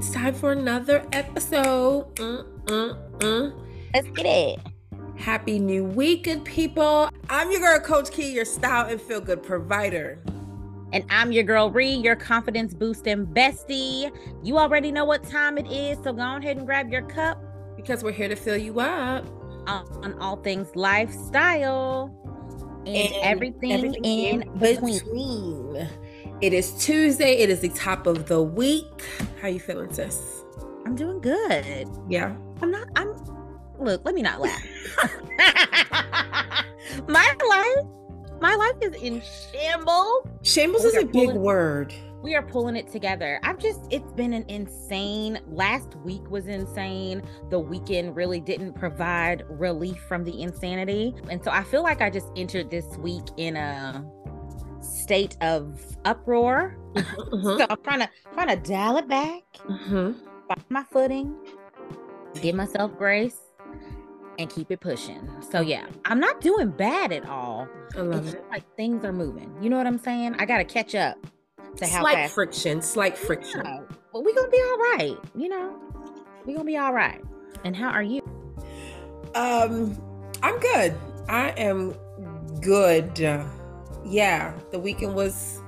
It's time for another episode. Mm-mm-mm. Let's get it. Happy new week, good people. I'm your girl, Coach Ki, your style and feel good provider. And I'm your girl, Re, your confidence boosting bestie. You already know what time it is, so go ahead and grab your cup. Because we're here to fill you up on, on all things lifestyle and, and everything, everything, in, in between. between. It is Tuesday. It is the top of the week. How you feeling, sis? I'm doing good. Yeah. I'm not. I'm. Look, let me not laugh. my life, my life is in shambles. Shambles is a big pulling, word. We are pulling it together. I've just. It's been an insane. Last week was insane. The weekend really didn't provide relief from the insanity, and so I feel like I just entered this week in a state of uproar. Mm-hmm. so I'm trying to trying to dial it back, mm-hmm. find my footing, give myself grace, and keep it pushing. So yeah, I'm not doing bad at all. I love it's it. Like things are moving. You know what I'm saying? I gotta catch up to how slight fast. friction, slight friction. Yeah, but we gonna be all right. You know, we gonna be all right. And how are you? Um, I'm good. I am good yeah, the weekend was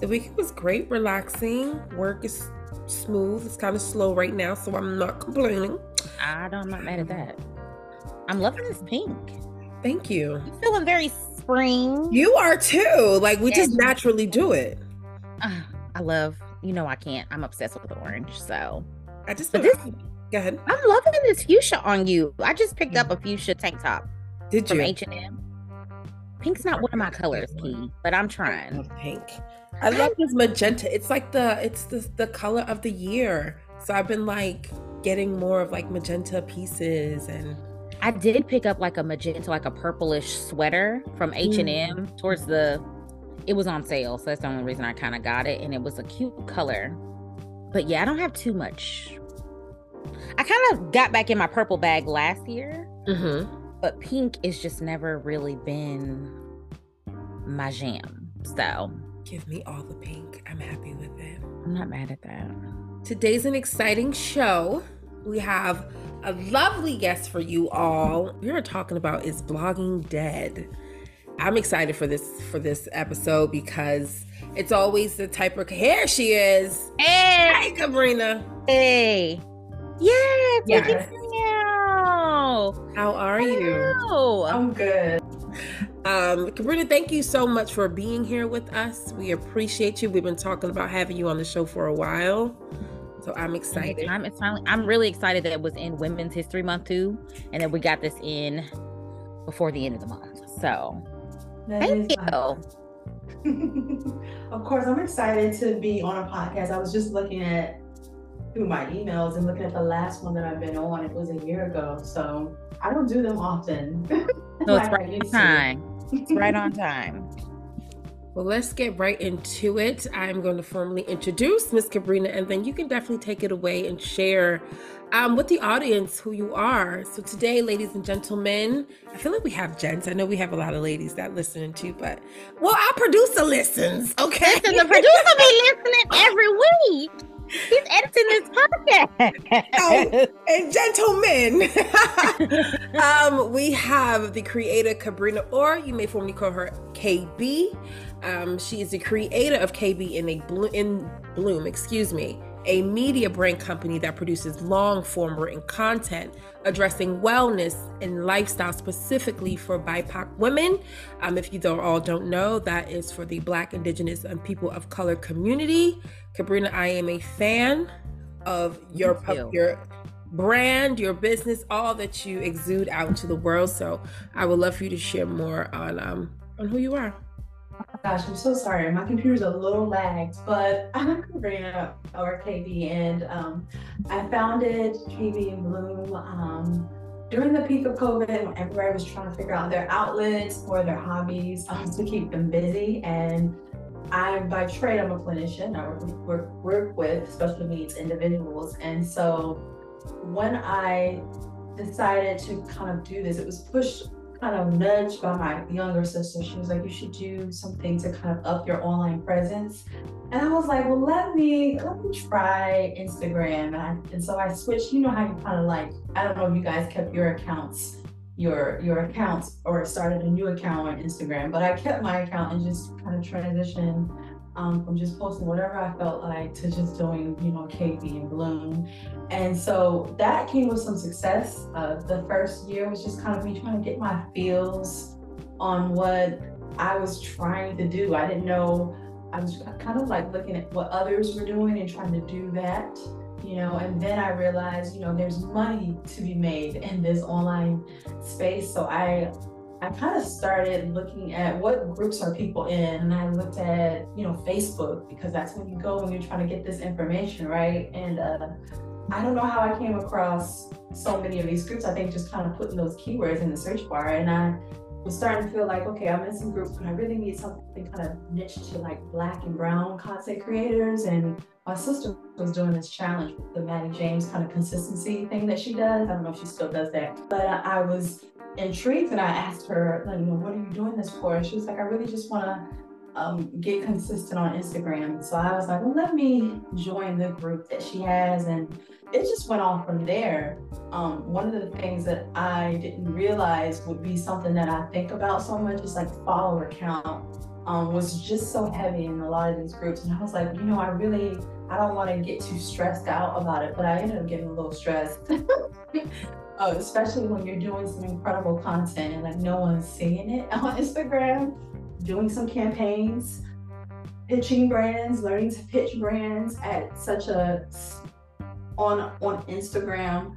the weekend was great, relaxing. Work is smooth. It's kind of slow right now, so I'm not complaining. I don't, I'm not mad at that. I'm loving this pink. Thank you. You feeling very spring. You are too. Like we just naturally do it. Uh, I love. You know I can't. I'm obsessed with orange. So I just. But this. Go ahead. I'm loving this fuchsia on you. I just picked up a fuchsia tank top. Did you? From H and M. Pink's not one of my colors, Ki, but I'm trying. pink. I love this magenta. It's like the it's the the color of the year. So I've been like getting more of like magenta pieces and I did pick up like a magenta, like a purplish sweater from H and M mm. towards the. It was on sale, so that's the only reason I kind of got it, and it was a cute color. But yeah, I don't have too much. I kind of got back in my purple bag last year, mm-hmm but pink is just never really been my jam. So give me all the pink. I'm happy with it. I'm not mad at that. Today's an exciting show. We have a lovely guest for you all. We are talking about is blogging dead. I'm excited for this for this episode because it's always the type of here she is. Hey, hey Kabrena. Hey. Yeah, yeah. How are you? I'm good. Um, Kabrena, thank you so much for being here with us. We appreciate you. We've been talking about having you on the show for a while. So I'm excited. Time it's finally I'm really excited that it was in Women's History Month too, and that we got this in before the end of the month. So that thank you. of course, I'm excited to be on a podcast. I was just looking at through my emails and looking at the last one that I've been on. It was a year ago, so I don't do them often. No, it's right on time. It's right on time. Well, let's get right into it. I'm going to formally introduce Miss Kabrena, and then you can definitely take it away and share um, with the audience who you are. So today, ladies and gentlemen, I feel like we have gents. I know we have a lot of ladies that listen too, but well, our producer listens. Okay, Listen, the producer be listening every week. He's editing this podcast. oh, and gentlemen, um, we have the creator Kabrena, or you may formally call her KB. Um, she is the creator of KB in a blo- in Bloom, excuse me, a media brand company that produces long form written content addressing wellness and lifestyle specifically for BIPOC women. Um, if you don't all don't know, that is for the Black, Indigenous, and people of color community. Kabrena, I am a fan of your you. your brand, your business, all that you exude out into the world. So I would love for you to share more on um, on who you are. Oh my gosh, I'm so sorry. My computer's a little lagged, but I'm Kabrena or KB, and um, I founded KB and Bloom um, during the peak of COVID when everybody was trying to figure out their outlets or their hobbies um, to keep them busy. And I, by trade, I'm a clinician. I work, work with special needs individuals. And so when I decided to kind of do this, it was pushed kind of nudged by my younger sister. She was like, you should do something to kind of up your online presence. And I was like, well, let me let me try Instagram. And, I, and so I switched. You know how you kind of like, I don't know if you guys kept your accounts, your your accounts or started a new account on Instagram, but I kept my account and just kind of transitioned um, from just posting whatever I felt like to just doing, you know, KB and Bloom. And so that came with some success. Uh, the first year was just kind of me trying to get my feels on what I was trying to do. I didn't know, I was kind of like looking at what others were doing and trying to do that, you know, and then I realized, you know, there's money to be made in this online space. So I I kind of started looking at what groups are people in, and I looked at you know Facebook because that's when you go when you're trying to get this information, right? And uh, I don't know how I came across so many of these groups. I think just kind of putting those keywords in the search bar, and I was starting to feel like, okay, I'm in some groups, but I really need something kind of niche to like black and brown content creators. And my sister was doing this challenge with the Maddie James kind of consistency thing that she does. I don't know if she still does that, but I was intrigued and I asked her, like, you know, what are you doing this for? And she was like, I really just want to um, get consistent on Instagram. So I was like, well, let me join the group that she has. And it just went on from there. Um, one of the things that I didn't realize would be something that I think about so much is like follower count um, was just so heavy in a lot of these groups. And I was like, you know, I really, I don't want to get too stressed out about it, but I ended up getting a little stressed. uh, especially when you're doing some incredible content and like no one's seeing it on Instagram, doing some campaigns, pitching brands, learning to pitch brands at such a on on Instagram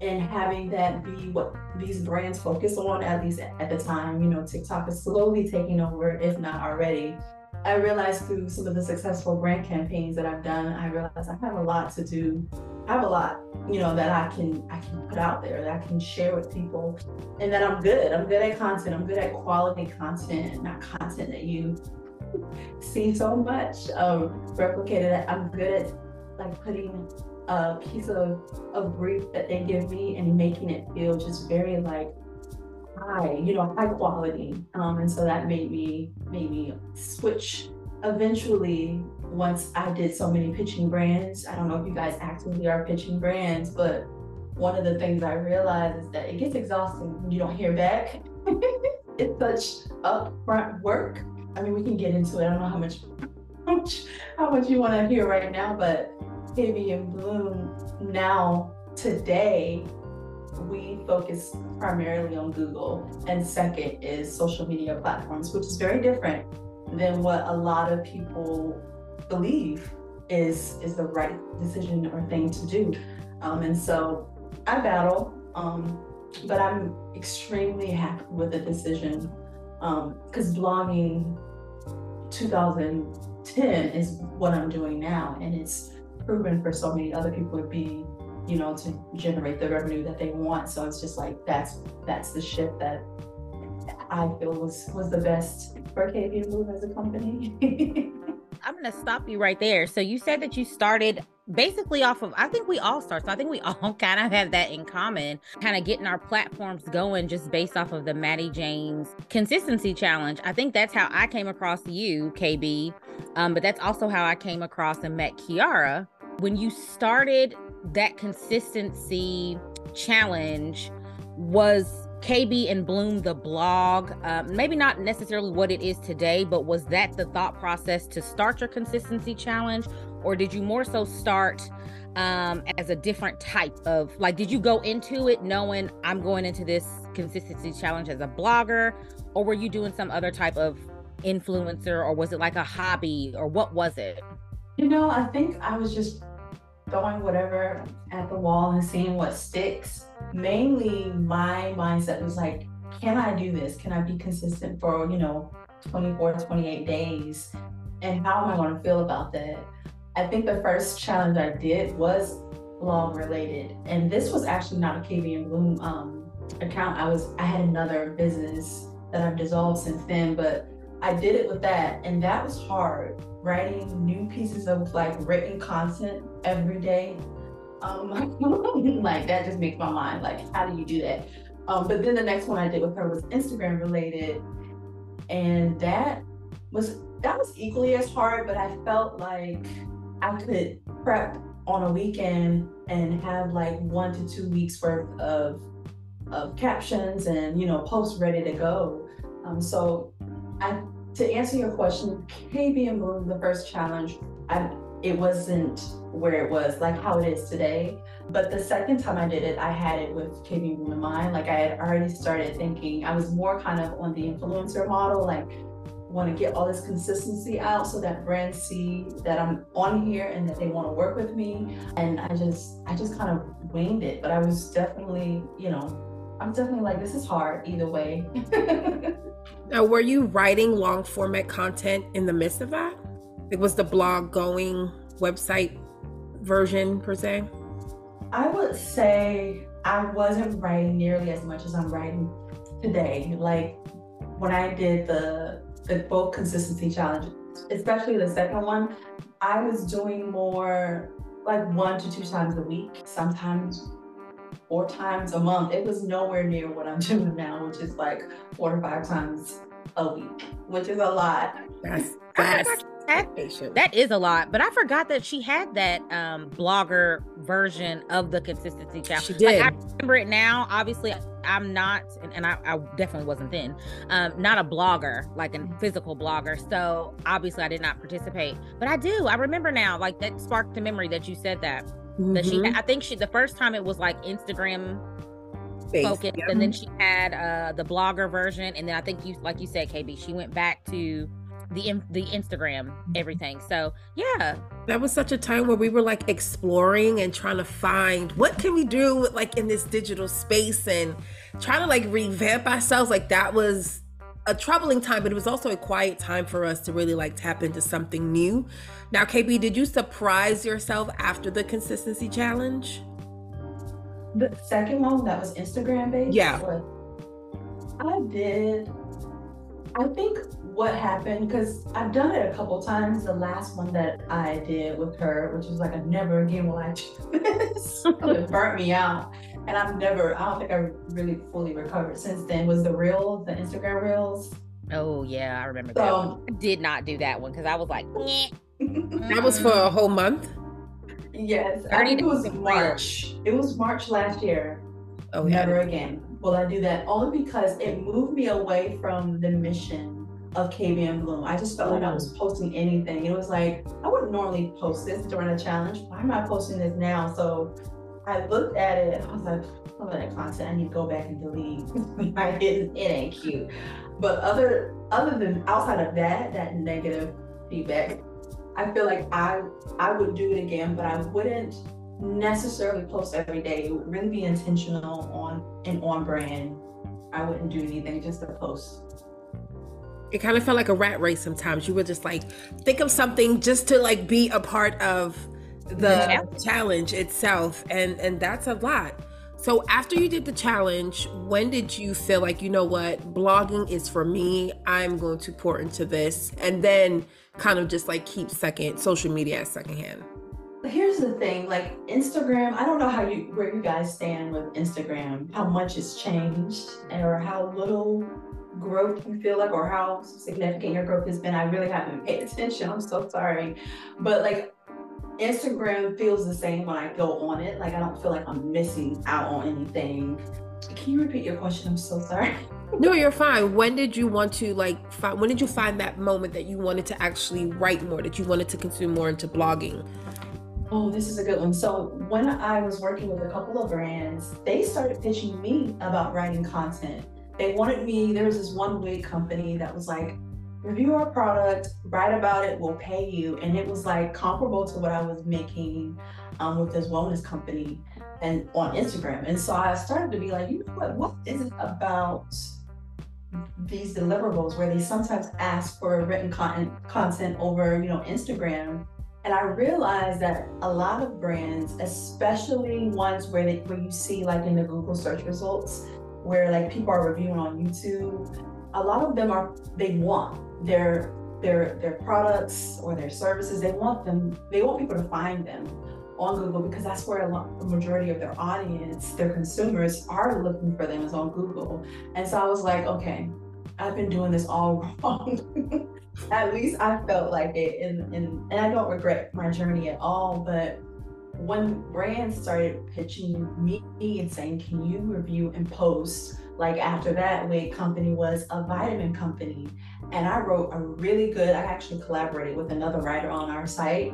and having that be what these brands focus on at least at the time you know tiktok is slowly taking over if not already. I realized through some of the successful brand campaigns that i've done i realized i have a lot to do I have a lot, you know, that I can I can put out there that I can share with people, and that I'm good. I'm good at content. I'm good at quality content, not content that you see so much um, replicated. I'm good at like putting a piece of of brief that they give me and making it feel just very like high, you know, high quality. Um, and so that made me made me switch eventually once I did so many pitching brands, I don't know if you guys actively are pitching brands, but one of the things I realized is that it gets exhausting when you don't hear back. it's such upfront work. I mean, we can get into it. I don't know how much how much, how much you want to hear right now, but and Bloom now today we focus primarily on Google, and second is social media platforms, which is very different than what a lot of people believe is is the right decision or thing to do. Um, and so I battle, um, but I'm extremely happy with the decision because um, blogging 2010 is what I'm doing now, and it's proven for so many other people to be, you know, to generate the revenue that they want. So it's just like that's that's the shift that I feel was was the best for KB Bloom as a company. I'm going to stop you right there. So you said that you started basically off of I think we all start. So I think we all kind of have that in common, kind of getting our platforms going just based off of the Maddie James consistency challenge. I think that's how I came across you, KB. Um, but that's also how I came across and met Kiara. When you started that consistency challenge, was KB and Bloom the blog, um, maybe not necessarily what it is today, but was that the thought process to start your consistency challenge? Or did you more so start um, as a different type of like, did you go into it knowing I'm going into this consistency challenge as a blogger? Or were you doing some other type of influencer? Or was it like a hobby? Or what was it? You know, I think I was just throwing whatever at the wall and seeing what sticks mainly my mindset was like, can I do this? Can I be consistent for, you know, 24, 28 days? And how am I going to feel about that? I think the first challenge I did was blog related. And this was actually not a and Bloom um, account. I was, I had another business that I've dissolved since then, but I did it with that. And that was hard writing new pieces of like written content every day um, like that just makes my mind like, how do you do that? Um, but then the next one I did with her was Instagram related, and that was that was equally as hard. But I felt like I could prep on a weekend and have like one to two weeks worth of of captions and you know posts ready to go. Um, so I to answer your question, KB and Bloom, the first challenge, I, it wasn't where it was like how it is today. But the second time I did it, I had it with KB Bloom in mind. Like I had already started thinking, I was more kind of on the influencer model, like want to get all this consistency out so that brands see that I'm on here and that they want to work with me. And I just, I just kind of winged it. But I was definitely, you know, I'm definitely like, this is hard either way. now, were you writing long format content in the midst of that? It was the blog going website version per se? I would say I wasn't writing nearly as much as I'm writing today. Like when I did the the both consistency challenge, especially the second one, I was doing more like one to two times a week, sometimes four times a month. It was nowhere near what I'm doing now, which is like four to five times a week, which is a lot. That's that's that, that is a lot, but I forgot that she had that um, blogger version of the consistency challenge. She did. Like, I remember it now. Obviously, I'm not, and, and I, I, definitely wasn't then, um, not a blogger, like a physical blogger. So obviously, I did not participate. But I do. I remember now. Like that sparked a memory that you said that. Mm-hmm. That she, mm-hmm. I think she, the first time it was like Instagram focused, yep. and then she had uh the blogger version, and then I think you, like you said, KB, she went back to the the Instagram mm-hmm. everything. So yeah, that was such a time where we were like exploring and trying to find what can we do like in this digital space and trying to like revamp ourselves. Like that was a troubling time, but it was also a quiet time for us to really like tap into something new. Now, KB, did you surprise yourself after the consistency challenge? The second one that was Instagram based. Yeah. I did. I think what happened because I've done it a couple times. The last one that I did with her, which was like a never again will I do this. it burnt me out. And I've never, I don't think I really fully recovered since then. Was the reels, the Instagram reels. Oh yeah, I remember so, that one. I did not do that one because I was like, that was for a whole month. Yes, I think it was March. It was March last year. Oh, yeah. never yeah. again will I do that. Only because it moved me away from the mission of KB and Bloom. I just felt like I was mm-hmm. posting anything. It was like, I wouldn't normally post this during a challenge. Why am I posting this now? So I looked at it and I was like, some of that content I need to go back and delete. it, it ain't cute. But other other than outside of that, that negative feedback, I feel like I I would do it again, but I wouldn't necessarily post every day. It would really be intentional on and on brand. I wouldn't do anything just to post it kind of felt like a rat race sometimes. You would just like think of something just to like be a part of the challenge itself and and that's a lot. So after you did the challenge, when did you feel like you know what, blogging is for me. I'm going to pour into this and then kind of just like keep second social media as secondhand. Here's the thing, like Instagram, I don't know how you where you guys stand with Instagram, how much it's changed or how little growth you feel like or how significant your growth has been. I really haven't paid attention. I'm so sorry. But like Instagram feels the same when I go on it. Like I don't feel like I'm missing out on anything. Can you repeat your question? I'm so sorry. no, you're fine. When did you want to like find when did you find that moment that you wanted to actually write more, that you wanted to consume more into blogging? Oh, this is a good one. So, when I was working with a couple of brands, they started pitching me about writing content they wanted me, there was this one wig company that was like, review our product, write about it, we'll pay you. And it was like comparable to what I was making um, with this wellness company and on Instagram. And so I started to be like, you know what, what is it about these deliverables where they sometimes ask for written content content over, you know, Instagram? And I realized that a lot of brands, especially ones where they where you see like in the Google search results, where like people are reviewing on YouTube, a lot of them are they want their their their products or their services. They want them. They want people to find them on Google because that's where a lot, the majority of their audience, their consumers are looking for them is on Google. And so I was like, okay, I've been doing this all wrong. at least I felt like it and, and and I don't regret my journey at all, but when brands started pitching me and saying, Can you review and post? Like after that, Wig Company was a vitamin company. And I wrote a really good, I actually collaborated with another writer on our site.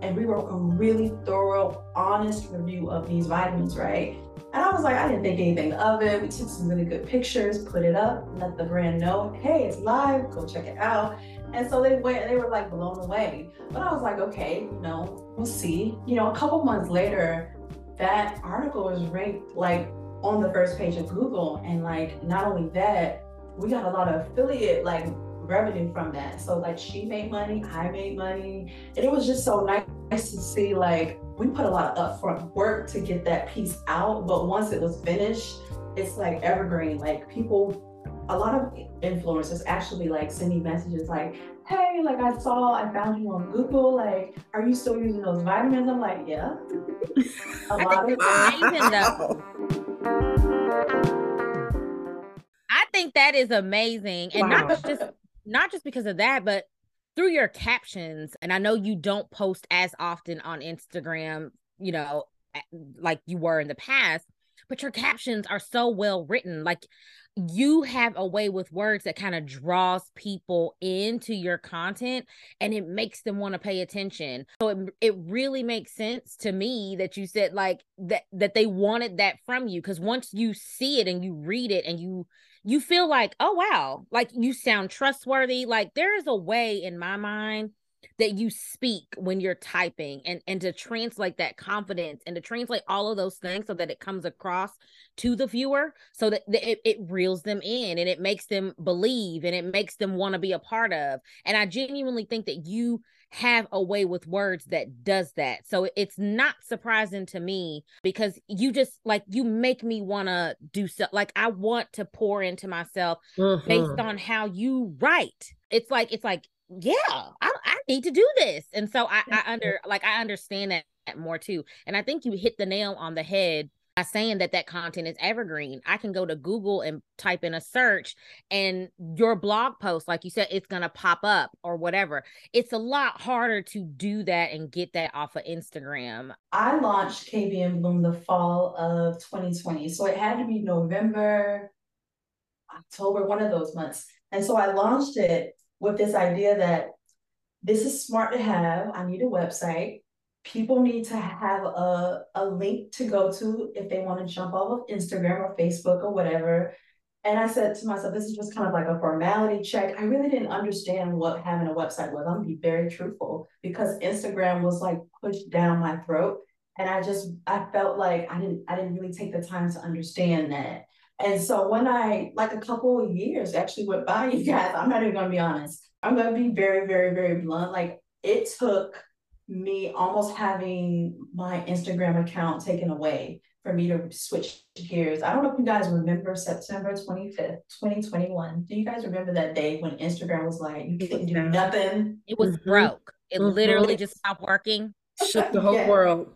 And we wrote a really thorough, honest review of these vitamins, right? And I was like, I didn't think anything of it. We took some really good pictures, put it up, let the brand know, hey, it's live, go check it out. And so they went, they were like blown away. But I was like, okay, you know, we'll see. You know, a couple months later, that article was ranked like on the first page of Google. And like, not only that, we got a lot of affiliate like revenue from that. So like she made money, I made money. And it was just so nice to see like we put a lot of upfront work to get that piece out. But once it was finished, it's like evergreen. Like people a lot of influencers actually like send me messages like, hey, like I saw, I found you on Google. Like, are you still using those vitamins? I'm like, yeah. a lot of amazing. I think that is amazing. And wow. not just not just because of that, but through your captions. And I know you don't post as often on Instagram, you know, like you were in the past, but your captions are so well written. Like you have a way with words that kind of draws people into your content and it makes them want to pay attention. So it, it really makes sense to me that you said like that that they wanted that from you because once you see it and you read it and you you feel like, "Oh wow, like you sound trustworthy." Like there is a way in my mind that you speak when you're typing and and to translate that confidence and to translate all of those things so that it comes across to the viewer so that, it, it reels them in and it makes them believe and it makes them want to be a part of. And i genuinely think that you have a way with words that does that. So it's not surprising to me because you just like you make me want to do so like i want to pour into myself mm-hmm. based on how you write. It's like it's like yeah, I need to do this. And so I, I under like I understand that more too. And I think you hit the nail on the head by saying that that content is evergreen. I can go to Google and type in a search and your blog post, like you said, it's going to pop up or whatever. It's a lot harder to do that and get that off of Instagram. I launched KB and Bloom the fall of 2020. So it had to be November, October, one of those months. And so I launched it with this idea that this is smart to have. I need a website. People need to have a, a link to go to if they want to jump off of Instagram or Facebook or whatever. And I said to myself, this is just kind of like a formality check. I really didn't understand what having a website was. I'm gonna be very truthful because Instagram was like pushed down my throat. And I just I felt like I didn't I didn't really take the time to understand that. And so when I, like a couple of years actually went by, you guys, I'm not even gonna be honest. I'm gonna be very, very, very blunt. Like it took me almost having my Instagram account taken away for me to switch gears. I don't know if you guys remember September 25th, 2021. Do you guys remember that day when Instagram was like, you couldn't do nothing? It was mm-hmm. broke. It mm-hmm. literally just stopped working. Shook the whole yeah. world.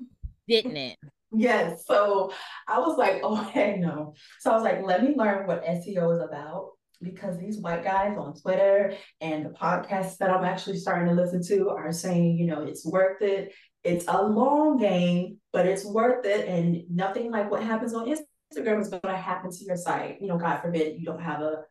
Didn't it? Yes. So I was like, oh, heck no. So I was like, let me learn what SEO is about because these white guys on Twitter and the podcasts that I'm actually starting to listen to are saying, you know, it's worth it. It's a long game, but it's worth it. And nothing like what happens on Instagram is going to happen to your site. You know, God forbid you don't have a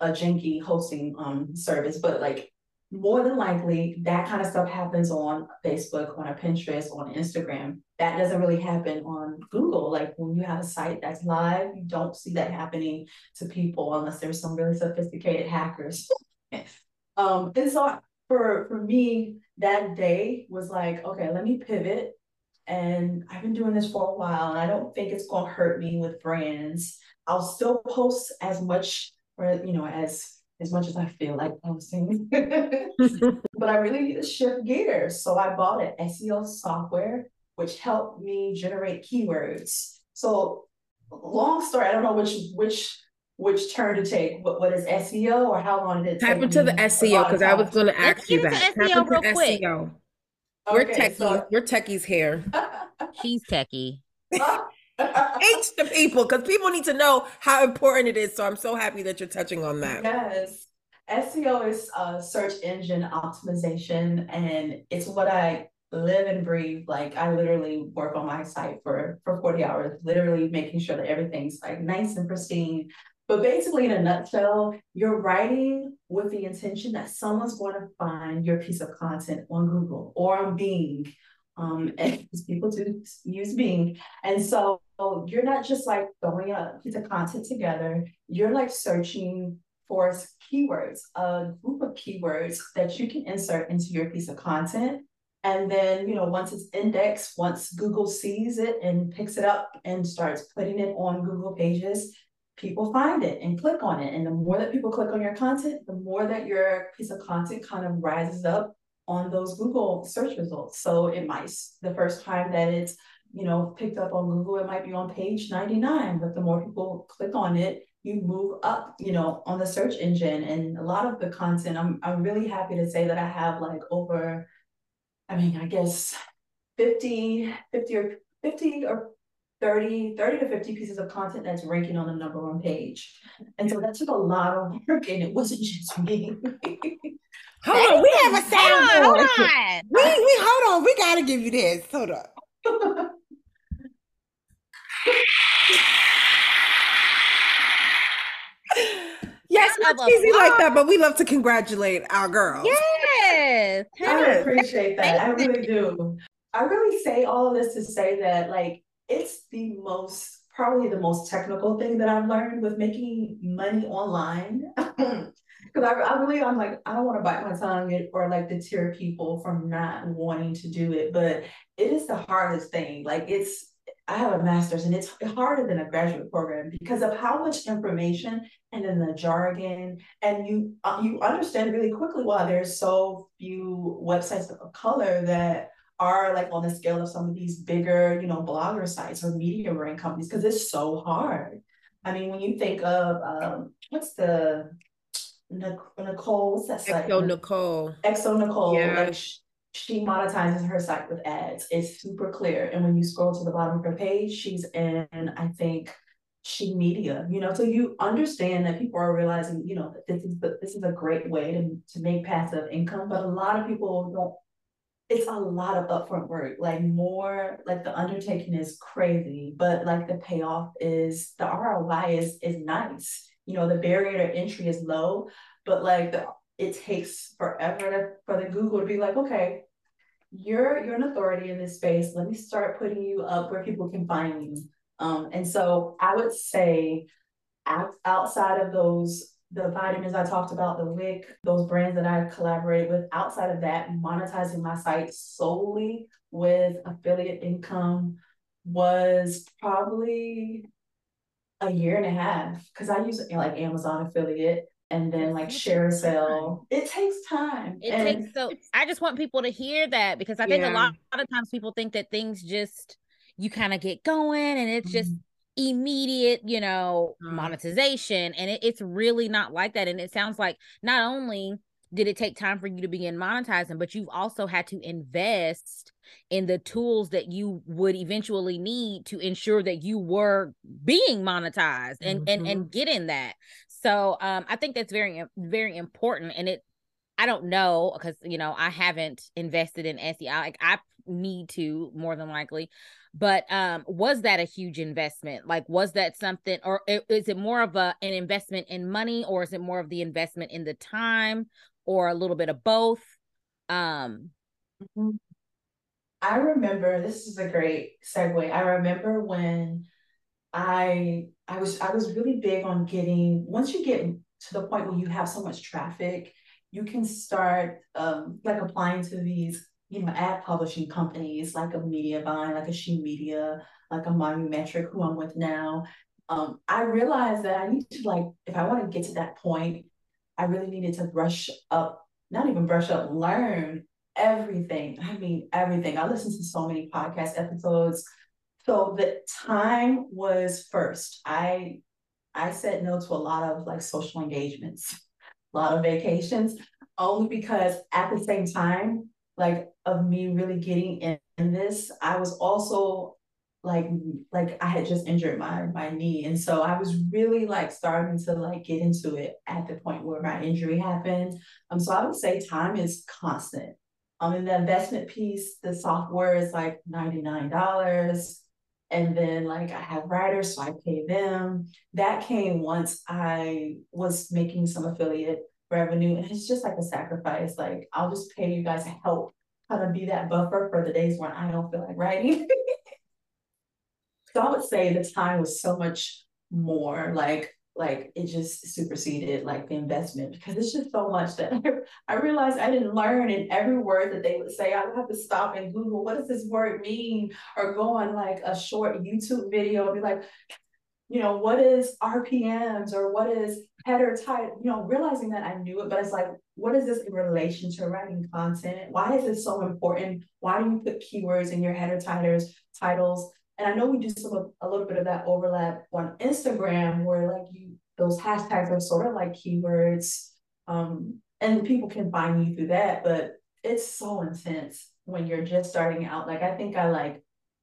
a janky hosting um service, but like more than likely that kind of stuff happens on Facebook, on a Pinterest, on Instagram. That doesn't really happen on Google. Like when you have a site that's live, you don't see that happening to people unless there's some really sophisticated hackers. um, and so for for me, that day was like, okay, let me pivot. And I've been doing this for a while, and I don't think it's gonna hurt me with brands. I'll still post as much or you know as as much as I feel like posting. but I really need to shift gears. So I bought an SEO software, which helped me generate keywords. So long story, I don't know which which which turn to take. What, what is SEO or how long did it take? Type into the SEO because I was going to ask you that. SEO real quick. SEO. We're okay, techies. So, we're techies here. She's techie. H the people because people need to know how important it is. So I'm so happy that you're touching on that. Yes. SEO is uh, search engine optimization, and it's what I live and breathe. Like I literally work on my site for for 40 hours, literally making sure that everything's like nice and pristine. But basically, in a nutshell, you're writing with the intention that someone's going to find your piece of content on Google or on Bing. Um, and people do use Bing. And so you're not just like throwing a piece of content together, you're like searching for keywords, a group of keywords that you can insert into your piece of content. And then, you know, once it's indexed, once Google sees it and picks it up and starts putting it on Google pages, people find it and click on it. And the more that people click on your content, the more that your piece of content kind of rises up on those Google search results. So it might, the first time that it's, you know, picked up on Google, it might be on page 99, but the more people click on it, you move up, you know, on the search engine. And a lot of the content, I'm I'm really happy to say that I have like over, I mean, I guess 50, 50 or 50 or 30, 30 to 50 pieces of content that's ranking on the number one page. And so that took a lot of work and it wasn't just me. hold on, we have a sound. Hold on. We, we hold on, we gotta give you this. Hold up. Yes, Round not of easy like that, but we love to congratulate our girls. Yes. I appreciate that. I really do. I really say all of this to say that like it's the most probably the most technical thing that I've learned with making money online. Because I, I really I'm like I don't want to bite my tongue or like deter people from not wanting to do it, but it is the hardest thing. Like it's I have a master's and it's harder than a graduate program because of how much information and then the jargon and you uh, you understand really quickly why there's so few websites of color that are like on the scale of some of these bigger you know blogger sites or media brand companies because it's so hard i mean when you think of um what's the Nic- nicole what's that site xoNecole. exo nicole Yeah. like sh- she monetizes her site with ads it's super clear and when you scroll to the bottom of her page she's in i think she media, you know, so you understand that people are realizing, you know, that this is the, this is a great way to, to make passive income, but a lot of people don't. It's a lot of upfront work, like more like the undertaking is crazy, but like the payoff is the ROI is is nice. You know, the barrier to entry is low, but like the it takes forever to, for the Google to be like, okay, you're you're an authority in this space. Let me start putting you up where people can find you. Um, and so I would say out, outside of those, the vitamins I talked about, the WIC, those brands that I collaborated with, outside of that, monetizing my site solely with affiliate income was probably a year and a half because I use like Amazon affiliate and then like share sale. It takes time. It and takes so I just want people to hear that because I think Yeah. a lot, a lot of times people think that things just you kind of get going and it's just immediate, you know, Mhm. monetization. And it, it's really not like that. And it sounds like not only did it take time for you to begin monetizing, but you've also had to invest in the tools that you would eventually need to ensure that you were being monetized and and and getting that. So um I think that's very very important and it I don't know because you know I haven't invested in SEO like I need to more than likely but um was that a huge investment? Like was that something or is it more of a an investment in money or is it more of the investment in the time or a little bit of both? Um I remember this is a great segue. I remember when I I was I was really big on getting once you get to the point where you have so much traffic, you can start um like applying to these, you know, ad publishing companies like a Media Mediavine, like a She Media, like a Monumetric, who I'm with now. Um, I realized that I need to like if I want to get to that point, I really needed to brush up, not even brush up, learn everything. I mean, everything. I listened to so many podcast episodes. So the time was first. I I said no to a lot of like social engagements, a lot of vacations, only because at the same time, like of me really getting in, in this, I was also like like I had just injured my my knee. And so I was really like starting to like get into it at the point where my injury happened. Um so I would say time is constant. Um in the investment piece, the software is like $99. And then like I have writers, so I pay them. That came once I was making some affiliate revenue. And it's just like a sacrifice. Like I'll just pay you guys to help kind of be that buffer for the days when I don't feel like writing. so I would say the time was so much more like like it just superseded like the investment because it's just so much that I, I realized I didn't learn in every word that they would say. I would have to stop and Google what does this word mean or go on like a short YouTube video and be like, you know, what is RPMs or what is header type, you know, realizing that I knew it, but it's like, what is this in relation to writing content? Why is this so important? Why do you put keywords in your header titles, titles? And I know we do some a little bit of that overlap on Instagram where like you those hashtags are sort of like keywords. Um, and people can find you through that, but it's so intense when you're just starting out. Like I think I like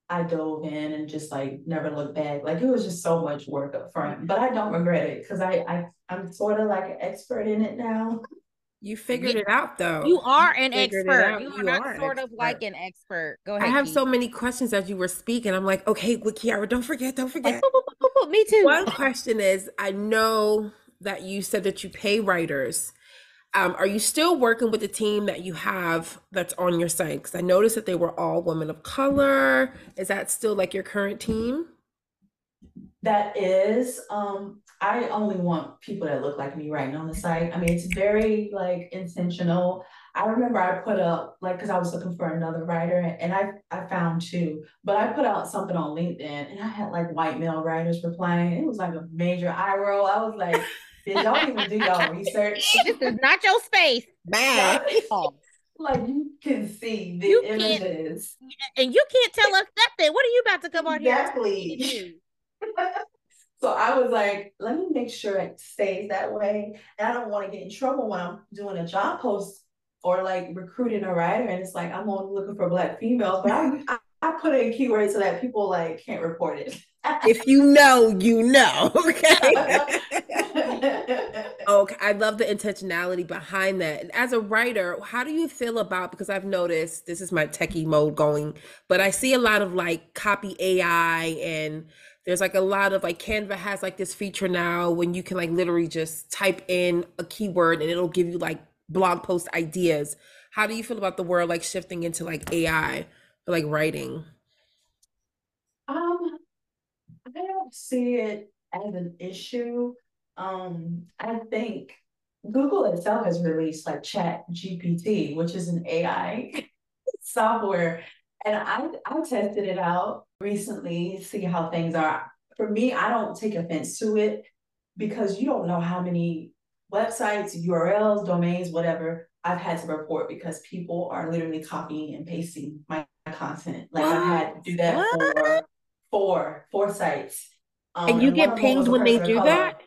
I dove in and just like never looked back. Like it was just so much work up front, but I don't regret it because I, I I'm sort of like an expert in it now. You figured it out though. You are an expert. You are you not are sort of like an expert. Go ahead. I have Keith. so many questions as you were speaking. I'm like, okay, well, Kiara, don't forget, don't forget. Like, boop, boop, boop, me too. One question is I know that you said that you pay writers. Um, are you still working with the team that you have that's on your site? Because I noticed that they were all women of color. Is that still like your current team? That is. Um, I only want people that look like me writing on the site. I mean, it's very like intentional. I remember I put up like because I was looking for another writer and I I found two, but I put out something on LinkedIn and I had like white male writers replying. It was like a major eye roll. I was like, y'all even do y'all research? This is not your space, man. like you can see the you images, and you can't tell us nothing. What are you about to come on exactly. here? Exactly. So I was like, let me make sure it stays that way. And I don't want to get in trouble when I'm doing a job post or like recruiting a writer. And it's like, I'm only looking for black females, but I, I, I put in keywords so that people like can't report it. if you know, you know. Okay. Oh, okay. I love the intentionality behind that. As a writer, how do you feel about because I've noticed this is my techie mode going, but I see a lot of like copy AI and there's like a lot of like Canva has like this feature now when you can like literally just type in a keyword and it'll give you like blog post ideas. How do you feel about the world like shifting into like AI for like writing? Um, I don't see it as an issue. Um, I think Google itself has released like Chat GPT, which is an AI software and I I tested it out recently, see how things are. For me, I don't take offense to it because you don't know how many websites, URLs, domains, whatever I've had to report because people are literally copying and pasting my content. Like what? I've had to do that what? for four, four sites. Um, and you and get pinged when they do color. that?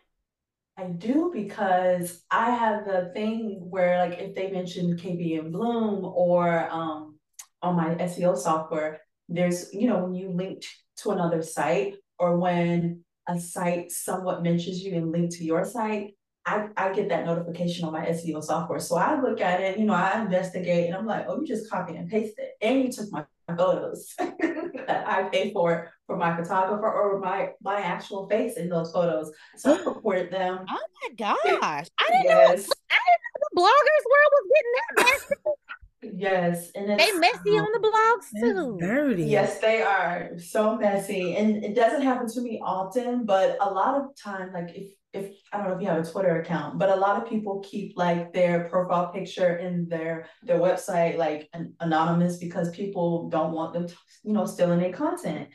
I do because I have the thing where like if they mention KB and Bloom or um on my SEO software, there's, you know, when you linked to another site or when a site somewhat mentions you and link to your site, I, I get that notification on my SEO software. So I look at it, you know, I investigate and I'm like, oh, you just copied and pasted. And you took my photos that I pay for for my photographer or my my actual face in those photos. So I reported them. Oh my gosh. I didn't yes. know I didn't know the bloggers world was getting that. Yes, and they messy on the blogs too. Dirty. Yes, they are so messy, and it doesn't happen to me often. But a lot of time, like if if I don't know if you have a Twitter account, but a lot of people keep like their profile picture in their their website like an, anonymous because people don't want them, to, you know, stealing their content.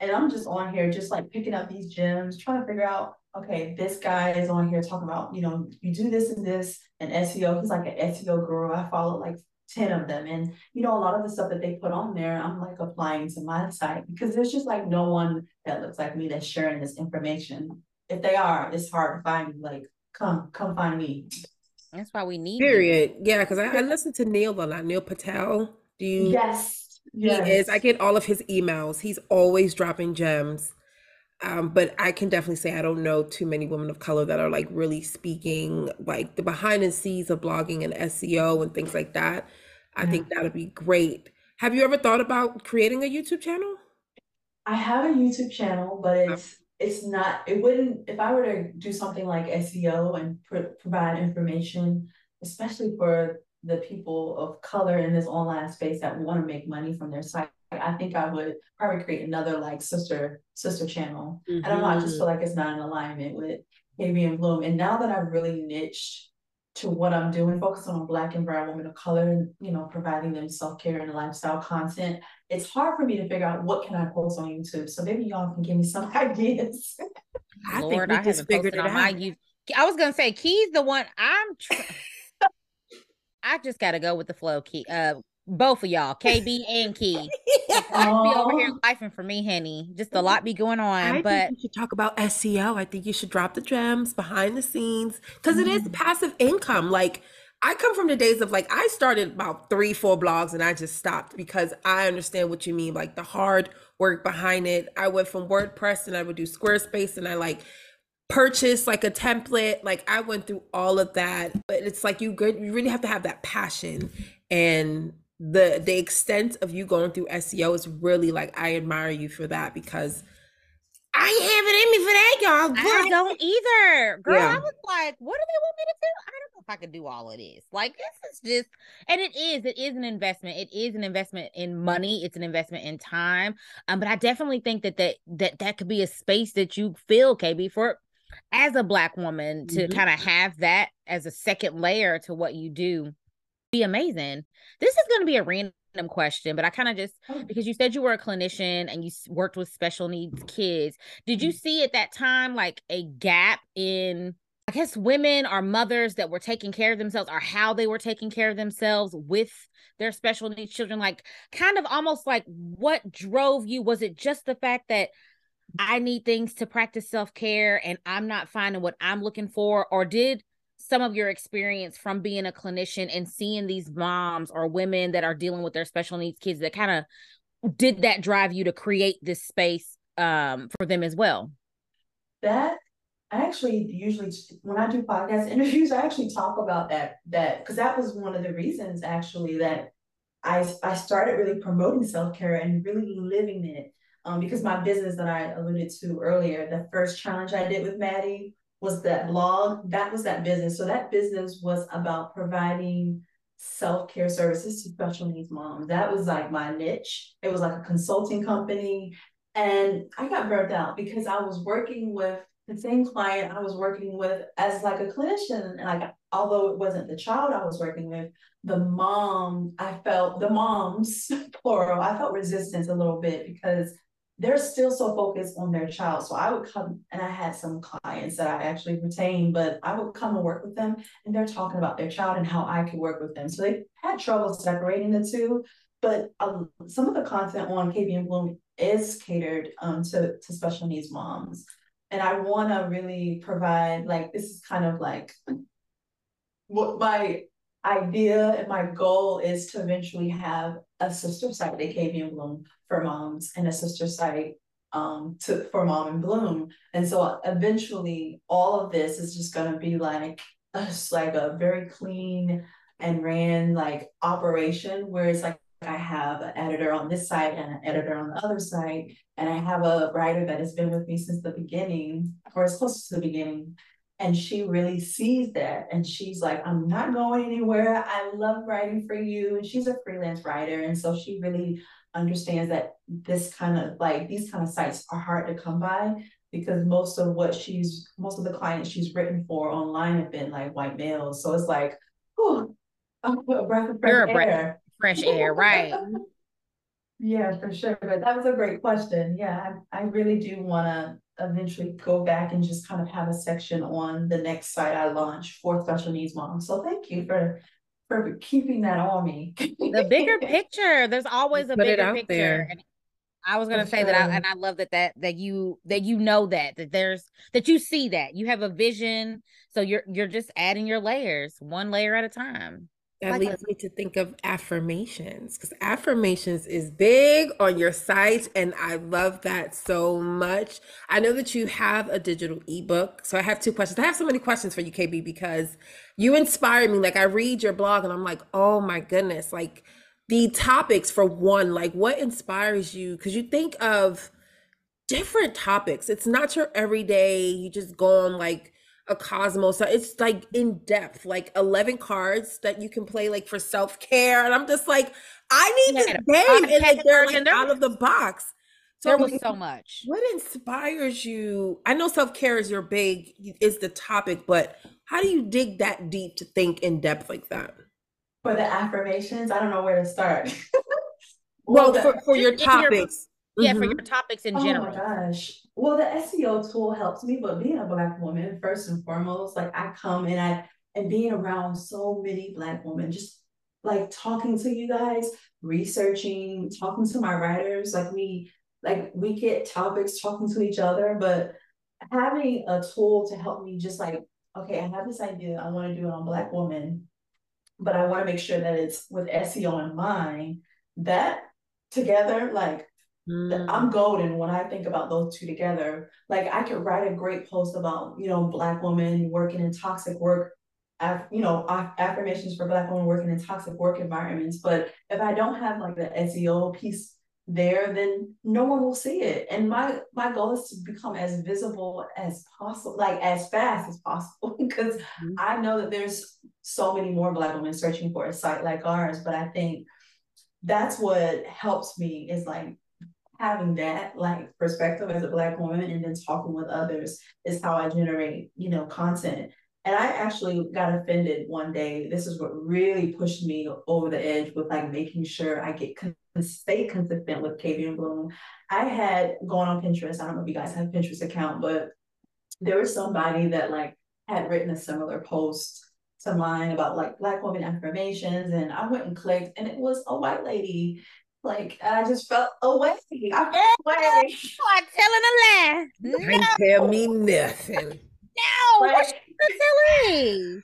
And I'm just on here, just like picking up these gems, trying to figure out, okay, this guy is on here talking about, you know, you do this and this and SEO. He's like an SEO guru. I follow like 10 of them. And, you know, a lot of the stuff that they put on there, I'm like applying to my site because there's just like no one that looks like me that's sharing this information. If they are, it's hard to find, like, come, come find me. That's why we need. Period. You. Yeah, because I, I listen to Neil a lot. Neil Patel. Do you? Yes. yes. He is. I get all of his emails. He's always dropping gems. Um, but I can definitely say I don't know too many women of color that are like really speaking like the behind the scenes of blogging and SEO and things like that. I yeah. think that would be great. Have you ever thought about creating a YouTube channel? I have a YouTube channel, but it's it's not it wouldn't if I were to do something like SEO and pr- provide information, especially for the people of color in this online space that want to make money from their site I think I would probably create another like sister sister channel. Mm-hmm. I don't know. I just feel like it's not in alignment with KB in Bloom. And now that I've really niched to what I'm doing, focusing on Black and Brown women of color, and you know, providing them self care and lifestyle content, it's hard for me to figure out what can I post on YouTube. So maybe y'all can give me some ideas. I Lord, I haven't posted on out. my YouTube. I was gonna say Ki's the one I'm. Tr- I just got to go with the flow. Ki, uh, both of y'all, KB and Key. I be over here laughing for me, honey. Just a lot be going on. I but you should talk about SEO. I think you should drop the gems behind the scenes because mm-hmm. passive income. Like I come from the days of like I started about three, four blogs and I just stopped because I understand what you mean, like the hard work behind it. I went from WordPress and I would do Squarespace and I like purchase like a template like i went through all of that but it's like you good you really have to have that passion and the the extent of you going through SEO is really like I admire you for that because I ain't have it in me for that, y'all. But... I don't either. Girl, yeah. I was like, what do they want me to do? I don't know if I could do all of this. Like, this is just, and it is, it is an investment. It is an investment in money. It's an investment in time. Um, but I definitely think that that that, that could be a space that you feel, KB, for as a black woman to mm-hmm. kind of have that as a second layer to what you do be amazing. This is going to be a random question, but I kind of just oh. because you said you were a clinician and you worked with special needs kids. Did you mm. see at that time like a gap in I guess women or mothers that were taking care of themselves or how they were taking care of themselves with their special needs children like kind of almost like what drove you was it just the fact that I need things to practice self-care and I'm not finding what I'm looking for or did some of your experience from being a clinician and seeing these moms or women that are dealing with their special needs kids that kind of did that drive you to create this space um, for them as well? That I actually usually when I do podcast interviews, I actually talk about that that because that was one of the reasons actually that I I started really promoting self care and really living it. Um, because my business that I alluded to earlier, the first challenge I did with Maddie was that blog, that was that business. So that business was about providing self-care services to special needs moms. That was like my niche. It was like a consulting company. And I got burnt out because I was working with the same client I was working with as like a clinician. And like although it wasn't the child I was working with, the mom, I felt the moms, plural, I felt resistance a little bit because they're still so focused on their child. So I would come and I had some clients that I actually retained, but I would come and work with them and they're talking about their child and how I could work with them. So they had trouble separating the two. But um, some of the content on KB in Bloom is catered um, to, to special needs moms. And I want to really provide, like, this is kind of like what my idea and my goal is to eventually have a sister site. And Bloom for moms and a sister site um to for mom and bloom. And so eventually all of this is just going to be like just like a very clean and ran like operation where it's like I have an editor on this site and an editor on the other site, and I have a writer that has been with me since the beginning, or as close to the beginning, and she really sees that. And she's like, I'm not going anywhere. I love writing for you. And she's a freelance writer. And so she really understands that this kind of like these kind of sites are hard to come by because most of what she's most of the clients she's written for online have been like white males. So it's like, oh, a breath of fresh You're a breath air. fresh air, right? yeah, for sure. But that was a great question. Yeah, I, I really do want to eventually go back and just kind of have a section on the next site I launch for special needs moms. So thank you for for keeping that on me. the bigger picture. There's always a bigger picture. And I was gonna For say that, I, and I love that that that you that you know that that there's that you see that you have a vision, so you're you're just adding your layers one layer at a time. That leads me to think of affirmations because affirmations is big on your site, and I love that so much. I know that you have a digital ebook, so I have two questions. I have so many questions for you, KB, because you inspire me. Like I read your blog, and I'm like, oh my goodness, like the topics for one, like what inspires you? Because you think of different topics. It's not your everyday, you just go on like a Cosmos. So it's like in depth, like 11 cards that you can play like for self-care. And I'm just like, I need Yeah, this the game. And like they're like out of the box. So there was like, so much. what inspires you? I know self-care is your big is the topic, but how do you dig that deep to think in depth like that? For the affirmations, I don't know where to start. Well, the- for, for your just in your- topics. Yeah, for Mhm. your topics in Oh general. my gosh. Well, the SEO tool helps me, but being a black woman, first and foremost, like I come and I and being around so many black women, just like talking to you guys, researching, talking to my writers, like we like we get topics talking to each other, but having a tool to help me just like, okay, I have this idea, I want to do it on black women, but I want to make sure that it's with SEO in mind. That together, like Mm. I'm golden when I think about those two together. Like I could write a great post about, you know, black women working in toxic work, aff- you know, aff- affirmations for black women working in toxic work environments. But if I don't have like the SEO piece there, then no one will see it. And my my goal is to become as visible as possible, like as fast as possible, because Mhm. I know that there's so many more black women searching for a site like ours. But I think that's what helps me is like having that like perspective as a black woman and then talking with others is how I generate, you know, content. And I actually got offended one day. This is what really pushed me over the edge with like making sure I get con- stay consistent with and Bloom. I had gone on Pinterest. I don't know if you guys have Pinterest account, but there was somebody that like had written a similar post to mine about like black woman affirmations and I went and clicked and it was a white lady like I just felt away. I felt away. You are telling a lie. No, Can't tell me nothing. no. What's Like, the telling?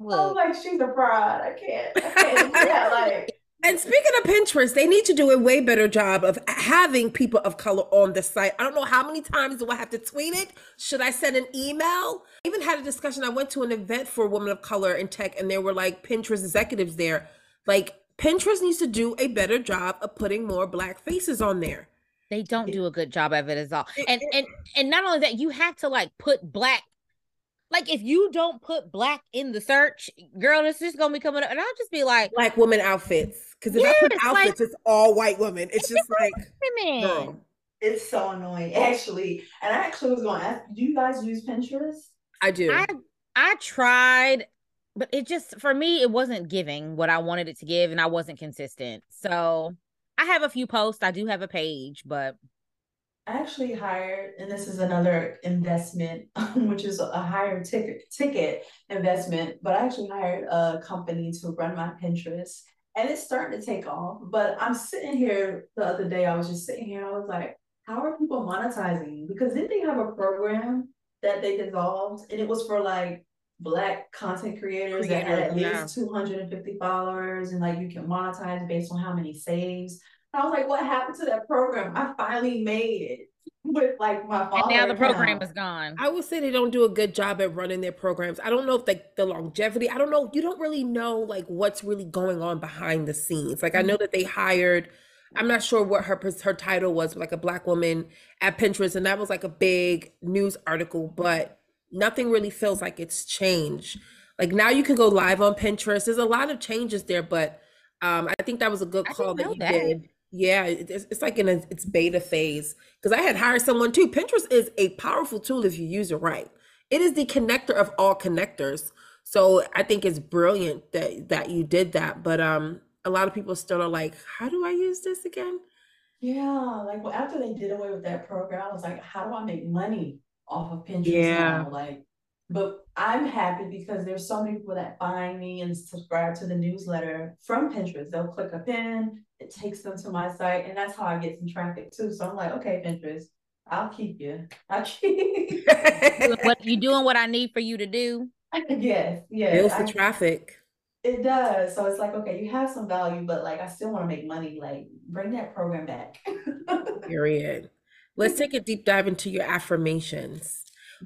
I'm like, she's a fraud. I can't. I can't. Yeah, like And speaking of Pinterest, they need to do a way better job of having people of color on the site. I don't know how many times do I have to tweet it? Should I send an email? I even had a discussion. I went to an event for women of color in tech, and there were like Pinterest executives there. Like, Pinterest needs to do a better job of putting more black faces on there. they don't do a good job of it at all. And it- and and not only that, you have to like put black. Like if you don't put black in the search, girl, it's just gonna be coming up, and I'll just be like, Black women outfits. Because if I put Yes, like- outfits, it's all white women. It's just like, women. girl. it's so annoying, actually. And I actually was going to ask, do you guys use Pinterest? I do. I I tried, but it just for me it wasn't giving what I wanted it to give, and I wasn't consistent. So I have a few posts. I do have a page, but I actually hired, and this is another investment, which is a higher ticket ticket investment, but I actually hired a company to run my Pinterest. And it's starting to take off. But I'm sitting here the other day, I was just sitting here, I was like, how are people monetizing? Because didn't they have a program that they dissolved? And it was for like black content creators that had at yeah. least 250 followers, and like you can monetize based on how many saves. I was like, what happened to that program? I finally made it with like my and now the program count. is gone. I would say they don't do a good job at running their programs. I don't know if like the longevity, I don't know, you don't really know like what's really going on behind the scenes. Like I know mm-hmm. that they hired, I'm not sure what her her title was, like a black woman at Pinterest, and that was like a big news article, but nothing really feels like it's changed. Like now you can go live on Pinterest. There's a lot of changes there, but um, I think that was a good call that you that. did. Yeah, it's, it's like in a, its beta phase because I had hired someone too. Pinterest is a powerful tool if you use it right. It is the connector of all connectors. So I think it's brilliant that that you did that. But um, a lot of people still are like, how do I use this again? Yeah, like well, after they did away with that program, I was like, how do I make money off of Pinterest Yeah. now? Like, but I'm happy because there's so many people that find me and subscribe to the newsletter from Pinterest. They'll click a pin, it takes them to my site, and that's how I get some traffic too. So I'm like, okay, Pinterest, I'll keep you. I'll keep what you doing what I need for you to do. yes, yes. Builds the traffic. It does. So it's like, okay, you have some value, but like I still want to make money. Like bring that program back. Period. Let's take a deep dive into your affirmations.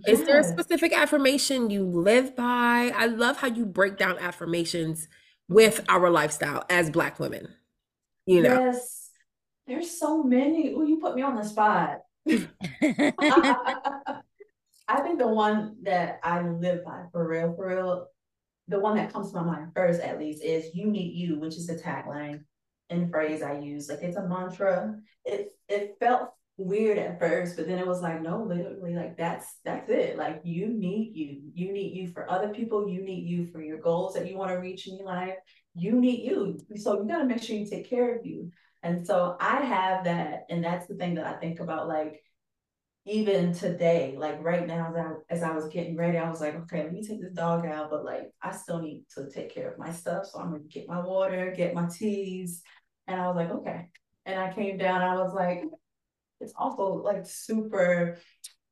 Yes. Is there a specific affirmation you live by? I love how you break down affirmations with our lifestyle as Black women. You know, yes, there's so many. Oh, you put me on the spot. I think the one that I live by for real, for real, the one that comes to my mind first, at least, is "You need you," which is the tagline and phrase I use. Like it's a mantra. It it felt weird at first, but then it was like, no, literally, like that's that's it. Like you need you. You need you for other people. You need you for your goals that you want to reach in your life. You need you. So you got to make sure you take care of you. And so I have that, and that's the thing that I think about, like even today, like right now, as I, as I was getting ready, I was like, okay, let me take this dog out, but like I still need to take care of my stuff. So I'm gonna get my water, get my teas. And I was like, okay. And I came down, I was like, it's also like super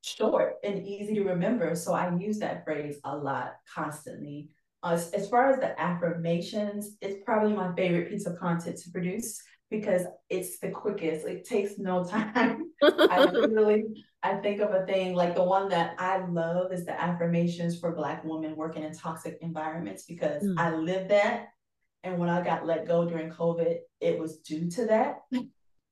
short and easy to remember. So I use that phrase a lot constantly. Uh, as, as far as the affirmations, it's probably my favorite piece of content to produce because it's the quickest. It takes no time. I literally I think of a thing like the one that I love is the affirmations for Black women working in toxic environments because mm. I live that. And when I got let go during COVID, it was due to that.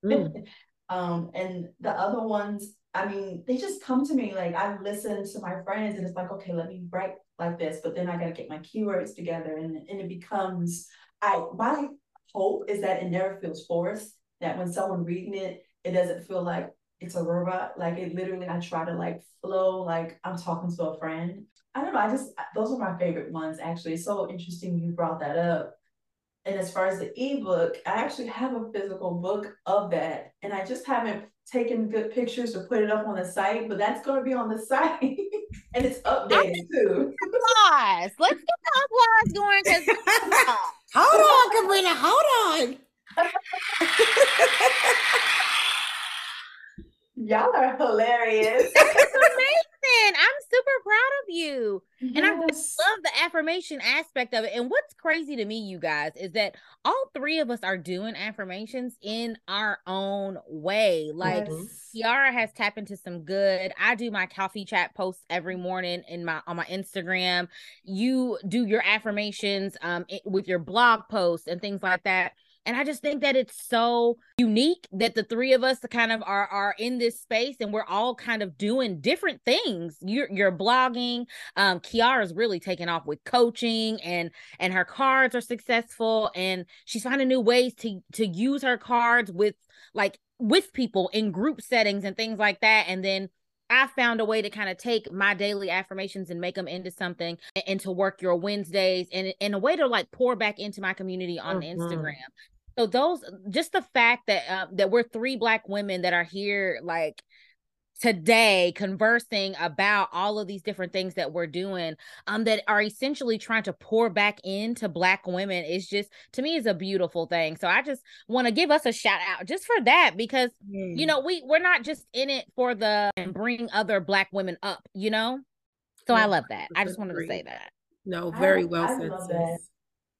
Mm. um, and the other ones, I mean, they just come to me like I listen to my friends and it's like, okay, let me write like this, but then I got to get my keywords together and, and it becomes, I, my hope is that it never feels forced, that when someone reading it, it doesn't feel like, it's a robot. Like it literally, I try to like flow like I'm talking to a friend. I don't know. I just those are my favorite ones. Actually, it's so interesting you brought that up. And as far as the ebook, I actually have a physical book of that, and I just haven't taken good pictures to put it up on the site. But that's going to be on the site, and it's updated too. Applause! Let's get the applause going. Because hold on, Kabrena, hold on. Y'all are hilarious. Amazing. I'm super proud of you. Yes. And I love the affirmation aspect of it. And what's crazy to me, you guys, is that all three of us are doing affirmations in our own way. Like yes. Kiara has tapped into some good. I do my coffee chat posts every morning in my on my Instagram. You do your affirmations um with your blog posts and things like that. And I just think that it's so unique that the three of us kind of are are in this space and we're all kind of doing different things. You're you're blogging. Um, Kiara's really taken off with coaching and and her cards are successful and she's finding new ways to to use her cards with like with people in group settings and things like that. And then I found a way to kind of take my daily affirmations and make them into something and to work your Wednesdays and in a way to like pour back into my community on mm-hmm. Instagram so those just the fact that uh, that we're three black women that are here like today conversing about all of these different things that we're doing um that are essentially trying to pour back into black women is just to me is a beautiful thing. So i just want to give us a shout out just for that because mm. you know we we're not just in it for the and bring other black women up you know? So yeah, i love that. I just wanted to say that. No very well I, said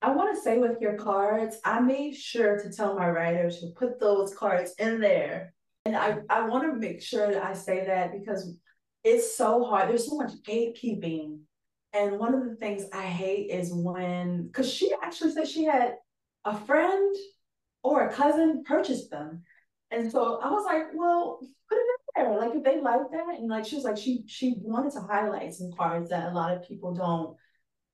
I want to say with your cards, I made sure to tell my writers to put those cards in there. And I, I want to make sure that I say that because it's so hard. There's so much gatekeeping. And one of the things I hate is when, because she actually said she had a friend or a cousin purchase them. And so I was like, well, put it in there. Like if they like that. And like she was like, she she wanted to highlight some cards that a lot of people don't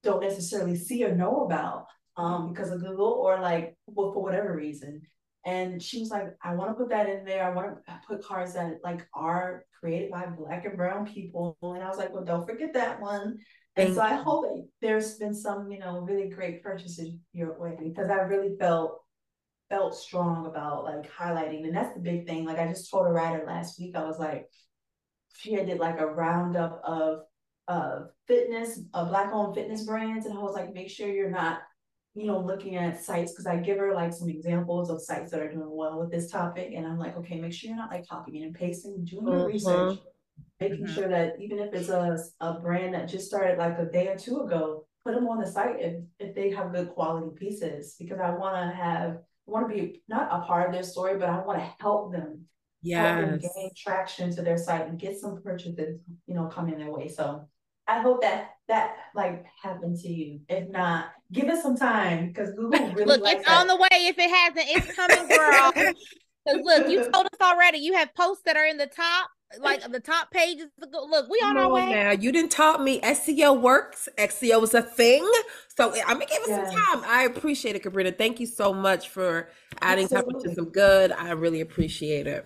don't necessarily see or know about um, because of Google or like well, for whatever reason. And she was like, I want to put that in there. I want to put cards that like are created by black and brown people. And I was like, well, don't forget that one. And so I hope that there's been some, you know, really great purchases your way because I really felt felt strong about like highlighting. And that's the big thing. Like I just told a writer last week, I was like, she had did like a roundup of uh fitness, uh black owned fitness brands, and I was like, make sure you're not, you know, looking at sites because I give her like some examples of sites that are doing well with this topic, and I'm like, okay, make sure you're not like copying and pasting, doing your Mhm. research, making Mhm. sure that even if it's a a brand that just started like a day or two ago, put them on the site if if they have good quality pieces because I want to have I want to be not a part of their story, but I want to help them Yeah, gain traction to their site and get some purchases, you know, coming their way. So I hope that that like happened to you. If not, give it some time because Google really Look, likes it's on the way. If it hasn't, it's coming, girl. Because look, you told us already. You have posts that are in the top, like the top pages. Look, we on Come our on way. now. You didn't taught me SEO works. SEO is a thing. So eh, I'm gonna give it Yes. some time. I appreciate it, Kabrena. Thank you so much for adding something to some good. I really appreciate it.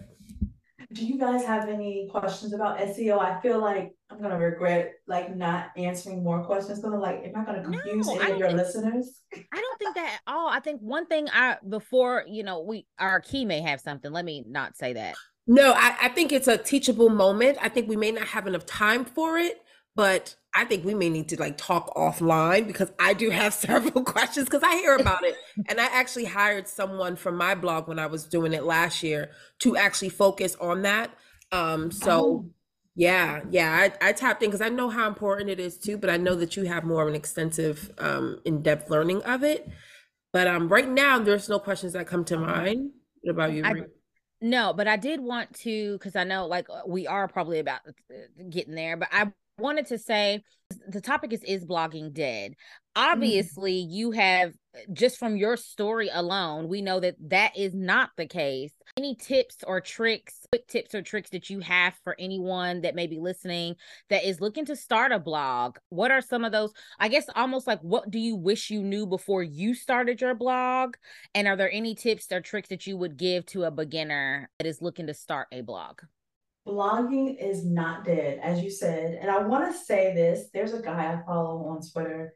Do you guys have any questions about SEO? I feel like I'm gonna regret like not answering more questions. Gonna like, am I gonna confuse No, I any of your think- listeners? I don't think that at all. I think one thing I before you know we our Ki may have something. Let me not say that. No, I, I think it's a teachable moment. I think we may not have enough time for it, but I think we may need to like talk offline because I do have several questions because I hear about it. And I actually hired someone from my blog when I was doing it last year to actually focus on that. Um, so Oh. yeah, yeah, I, I tapped in because I know how important it is too, but I know that you have more of an extensive, um, in-depth learning of it. But um, right now, there's no questions that come to mind. What about you? I- No, but I did want to because I know like we are probably about uh, getting there, but I wanted to say the topic is is blogging dead. Mm. Obviously, you have just from your story alone, we know that that is not the case. Any tips or tricks, quick tips or tricks that you have for anyone that may be listening that is looking to start a blog? What are some of those? I guess almost like what do you wish you knew before you started your blog? And are there any tips or tricks that you would give to a beginner that is looking to start a blog? Blogging is not dead, as you said. And I want to say this. There's a guy I follow on Twitter.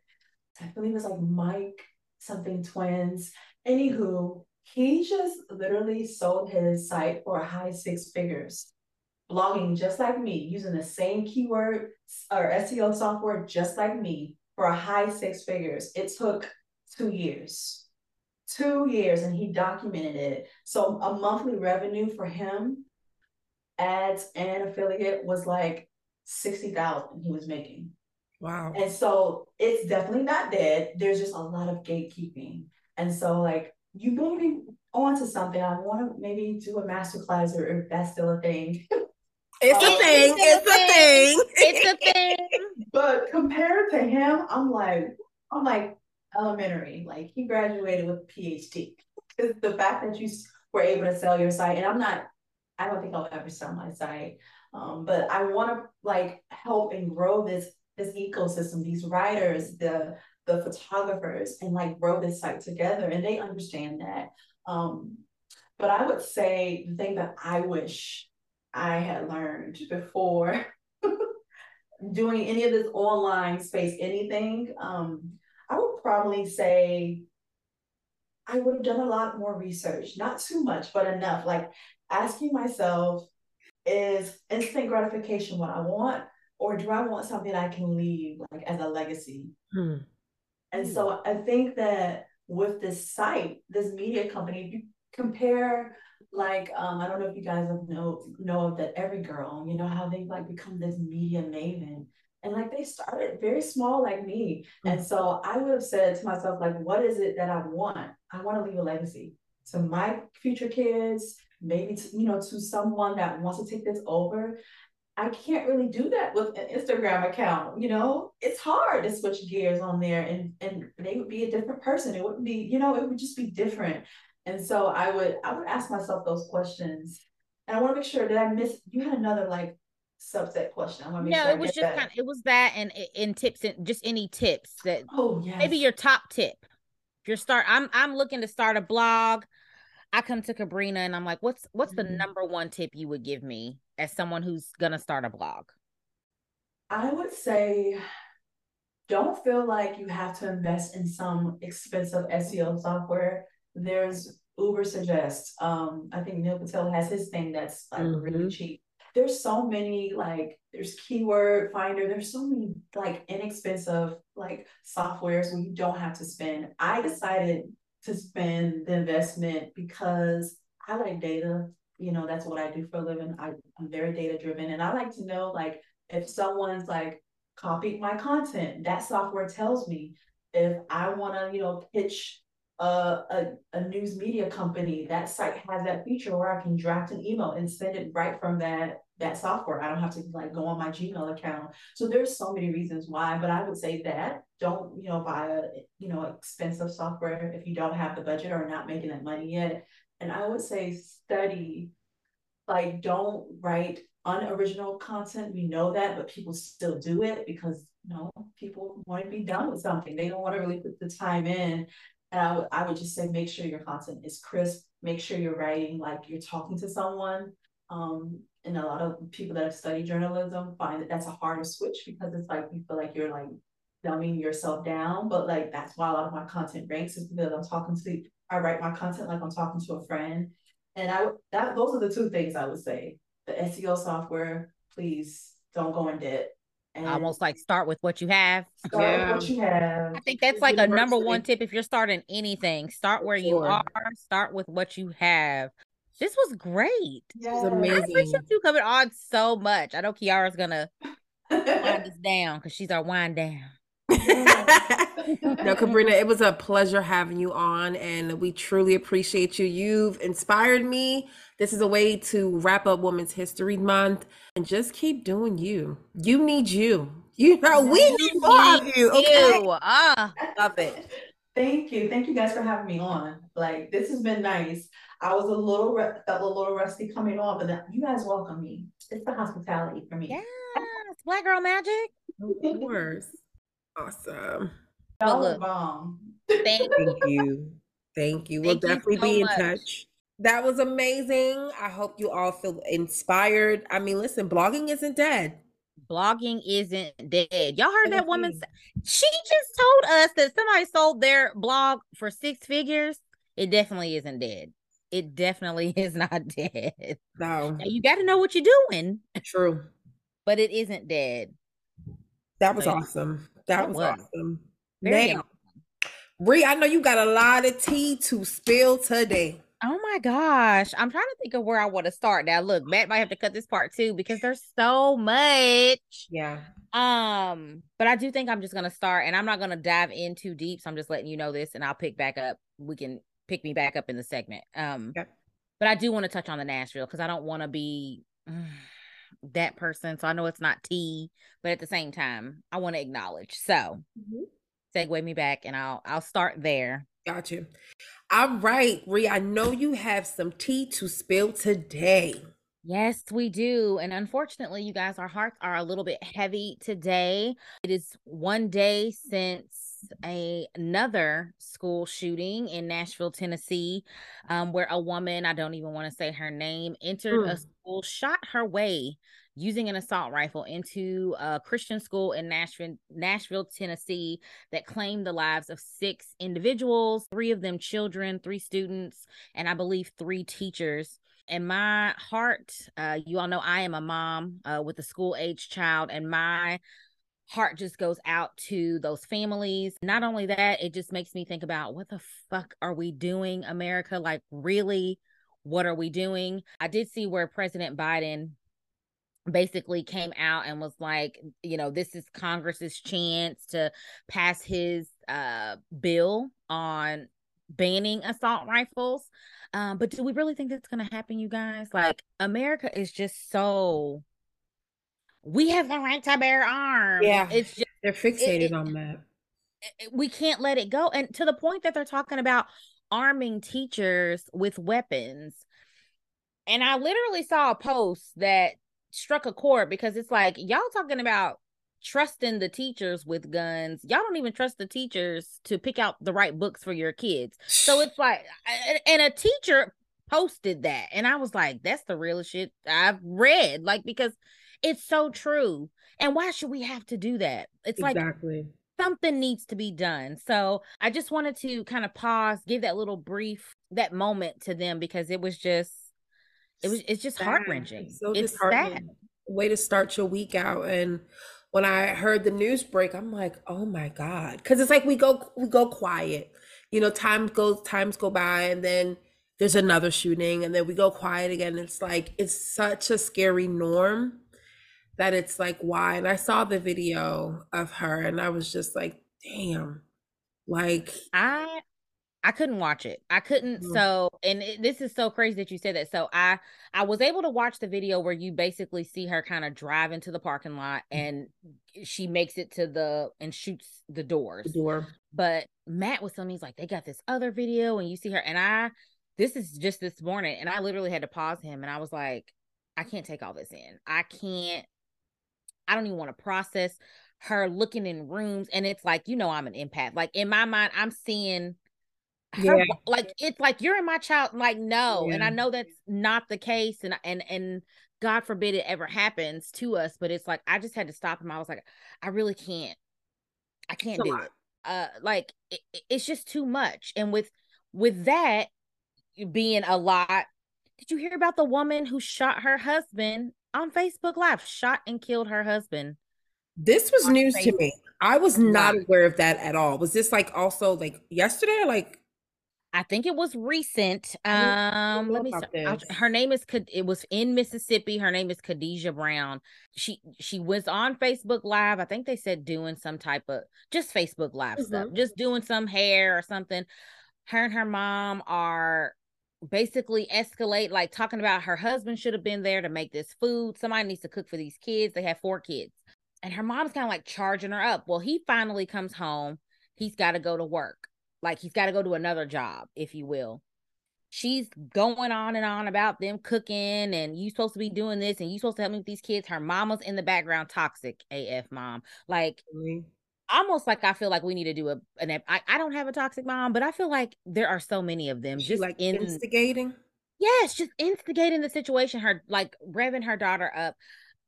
I believe it's like Mike something twins. Anywho, he just literally sold his site for high six figures. Blogging just like me, using the same keyword or SEO software just like me for a high six figures. It took two years. Two years, and he documented it. So a monthly revenue for him ads and affiliate was like 60,000 he was making. Wow. And so it's definitely not dead. There's just a lot of gatekeeping. And so like you may be onto something. I want to maybe do a masterclass or if that's still a thing. It's a thing. it's a It's a thing. It's a thing. But compared to him, I'm like, I'm like elementary. Like he graduated with a PhD. Because the fact that you were able to sell your site, and I'm not, I don't think I'll ever sell my site. Um, but I want to like help and grow this this ecosystem, these writers, the the photographers, and like grow this site together. And they understand that. Um, but I would say the thing that I wish I had learned before doing any of this online space, anything, um, I would probably say I would have done a lot more research, not too much, but enough. Like asking myself, is instant gratification what I want, or do I want something I can leave like as a legacy? Hmm. And so I think that with this site, this media company, if you compare like um, I don't know if you guys have know know of that Everygirl, you know how they like become this media maven. And like they started very small like me. And so I would have said to myself, like, what is it that I want? I want to leave a legacy to my future kids, maybe to, you know, to someone that wants to take this over. I can't really do that with an Instagram account, you know. It's hard to switch gears on there and and they would be a different person. It wouldn't be, you know, it would just be different. And so I would I would ask myself those questions. And I want to make sure that I miss you had another like subset question. I want to make No, sure it was just that. kind of, it was that and in tips and just any tips that Oh yes. maybe your top tip. If you're start I'm I'm looking to start a blog. I come to Kabrena and I'm like, what's what's the Mhm. number one tip you would give me as someone who's gonna start a blog? I would say don't feel like you have to invest in some expensive SEO software. There's Ubersuggest. Um, I think Neil Patel has his thing that's like really Mhm. cheap. there's so many like there's keyword finder there's so many like inexpensive like softwares where you don't have to spend i decided to spend the investment because i like data you know that's what i do for a living I, i'm very data driven and i like to know like if someone's like copied my content that software tells me if i want to you know pitch a, a, a news media company, that site has that feature where I can draft an email and send it right from that that software. I don't have to like go on my Gmail account. So there's so many reasons why, but I would say that don't, you know, buy a, you know, expensive software if you don't have the budget or not making that money yet. And I would say study, like don't write unoriginal content. We know that, but people still do it because you know, people want to be done with something. They don't want to really put the time in. And I would I would just say make sure your content is crisp, make sure you're writing like you're talking to someone. Um, and a lot of people that have studied journalism find that that's a harder switch because it's like you feel like you're like dumbing yourself down. But like that's why a lot of my content ranks is because I'm talking to I write my content like I'm talking to a friend. And I that those are the two things I would say. The SEO software, please don't go in debt and almost like start with what you have. Start yeah. with what you have. I think that's like a number one tip if you're starting anything. Start where you are. Start with what you have. This was great. Yeah. It was amazing. I appreciate you coming on so much. I know Kiara's gonna wind us down because she's our wind down. no, Kabrena, it was a pleasure having you on, and we truly appreciate you. You've inspired me. This is a way to wrap up Women's History Month and just keep doing you. You need you. You know, we need more of you. Okay. Ah, love it. Thank you. Thank you guys for having me on. Like, this has been nice. I was a little felt a little rusty coming on, but you guys welcome me. It's the hospitality for me. Yes, Black Girl Magic. Of course. Awesome. Y'all look, bomb. Thank, thank you. Thank you. We'll definitely so be in much. touch. That was amazing. I hope you all feel inspired. I mean, listen, blogging isn't dead. Blogging isn't dead. Y'all heard that woman she just told us that somebody sold their blog for six figures. It definitely isn't dead. It definitely is not dead. No. Now, you got to know what you're doing. True. But it isn't dead. That was so, awesome. That was, was, awesome. Very now, Re, I know you got a lot of tea to spill today. Oh my gosh. I'm trying to think of where I want to start. Now, look, Matt might have to cut this part too because there's so much. Yeah. Um, but I do think I'm just gonna start and I'm not gonna dive in too deep. So I'm just letting you know this and I'll pick back up. We can pick me back up in the segment. Um, okay. but I do want to touch on the Nashville because I don't want to be that person. So I know it's not T, but at the same time, I want to acknowledge. So mm-hmm. segue me back and I'll I'll start there. Got you. All right, Re, I know you have some tea to spill today. Yes, we do. And unfortunately, you guys, our hearts are a little bit heavy today. It is one day since a, another school shooting in Nashville, Tennessee, um, where a woman, I don't even want to say her name, entered mm. a school, shot her way using an assault rifle into a Christian school in Nashville, Nashville, Tennessee, that claimed the lives of six individuals, three of them children, three students, and I believe three teachers. And my heart, uh, you all know I am a mom uh, with a school age child, and my heart just goes out to those families. Not only that, it just makes me think about what the fuck are we doing, America? Like, really, what are we doing? I did see where President Biden basically came out and was like, you know, this is Congress's chance to pass his uh bill on banning assault rifles. Um, but do we really think that's gonna happen, you guys? Like America is just so we have the right to bear arms. Yeah, it's just they're fixated it, on that. It, we can't let it go, and to the point that they're talking about arming teachers with weapons. And I literally saw a post that struck a chord because it's like y'all talking about trusting the teachers with guns. Y'all don't even trust the teachers to pick out the right books for your kids. So it's like, and a teacher posted that, and I was like, that's the realest shit I've read. Like because it's so true. And why should we have to do that? It's exactly. like something needs to be done. So I just wanted to kind of pause, give that little brief, that moment to them because it was just it was it's just heart wrenching. It's so it's sad. Way to start your week out. And when I heard the news break, I'm like, oh my God. Because it's like we go we go quiet. You know, time goes times go by and then there's another shooting and then we go quiet again. It's like it's such a scary norm that it's like why. And I saw the video of her and I was just like, damn. Like I I couldn't watch it. I couldn't. Mm. So, and it, this is so crazy that you said that. So, I I was able to watch the video where you basically see her kind of drive into the parking lot, Mm. and she makes it to the and shoots the doors. the door. But Matt was telling me he's like, they got this other video, and you see her, and I this is just this morning, and I literally had to pause him, and I was like, I can't take all this in. I can't. I don't even want to process her looking in rooms, and it's like you know I'm an empath. Like in my mind, I'm seeing her Yeah. like it's like you're in my child like no and i know that's not the case and and and god forbid it ever happens to us but it's like i just had to stop him i was like i really can't i can't do lot. it uh like it- it's just too much and with with that being a lot did you hear about the woman who shot her husband on facebook live shot and killed her husband This was news to me. I was not aware of that at all. Was this like also like yesterday or like I think it was recent. Um, let me. about see. I'll- this. Her name is. It was in Mississippi. Her name is Khadijah Brown. She she was on Facebook Live. I think they said doing some type of just Facebook Live stuff, Mhm. just doing some hair or something. Her and her mom are basically escalate, like talking about her husband should have been there to make this food. Somebody needs to cook for these kids. They have four kids, and her mom's kind of like charging her up. Well, he finally comes home. He's got to go to work like he's got to go to another job, if you will. She's going on and on about them cooking and you supposed to be doing this and you supposed to help me with these kids. Her mama's in the background, toxic AF mom. Like really? Almost like I feel like we need to do a an I, I don't have a toxic mom, but I feel like there are so many of them she just like in instigating? Yes, just instigating the situation, her like revving her daughter up.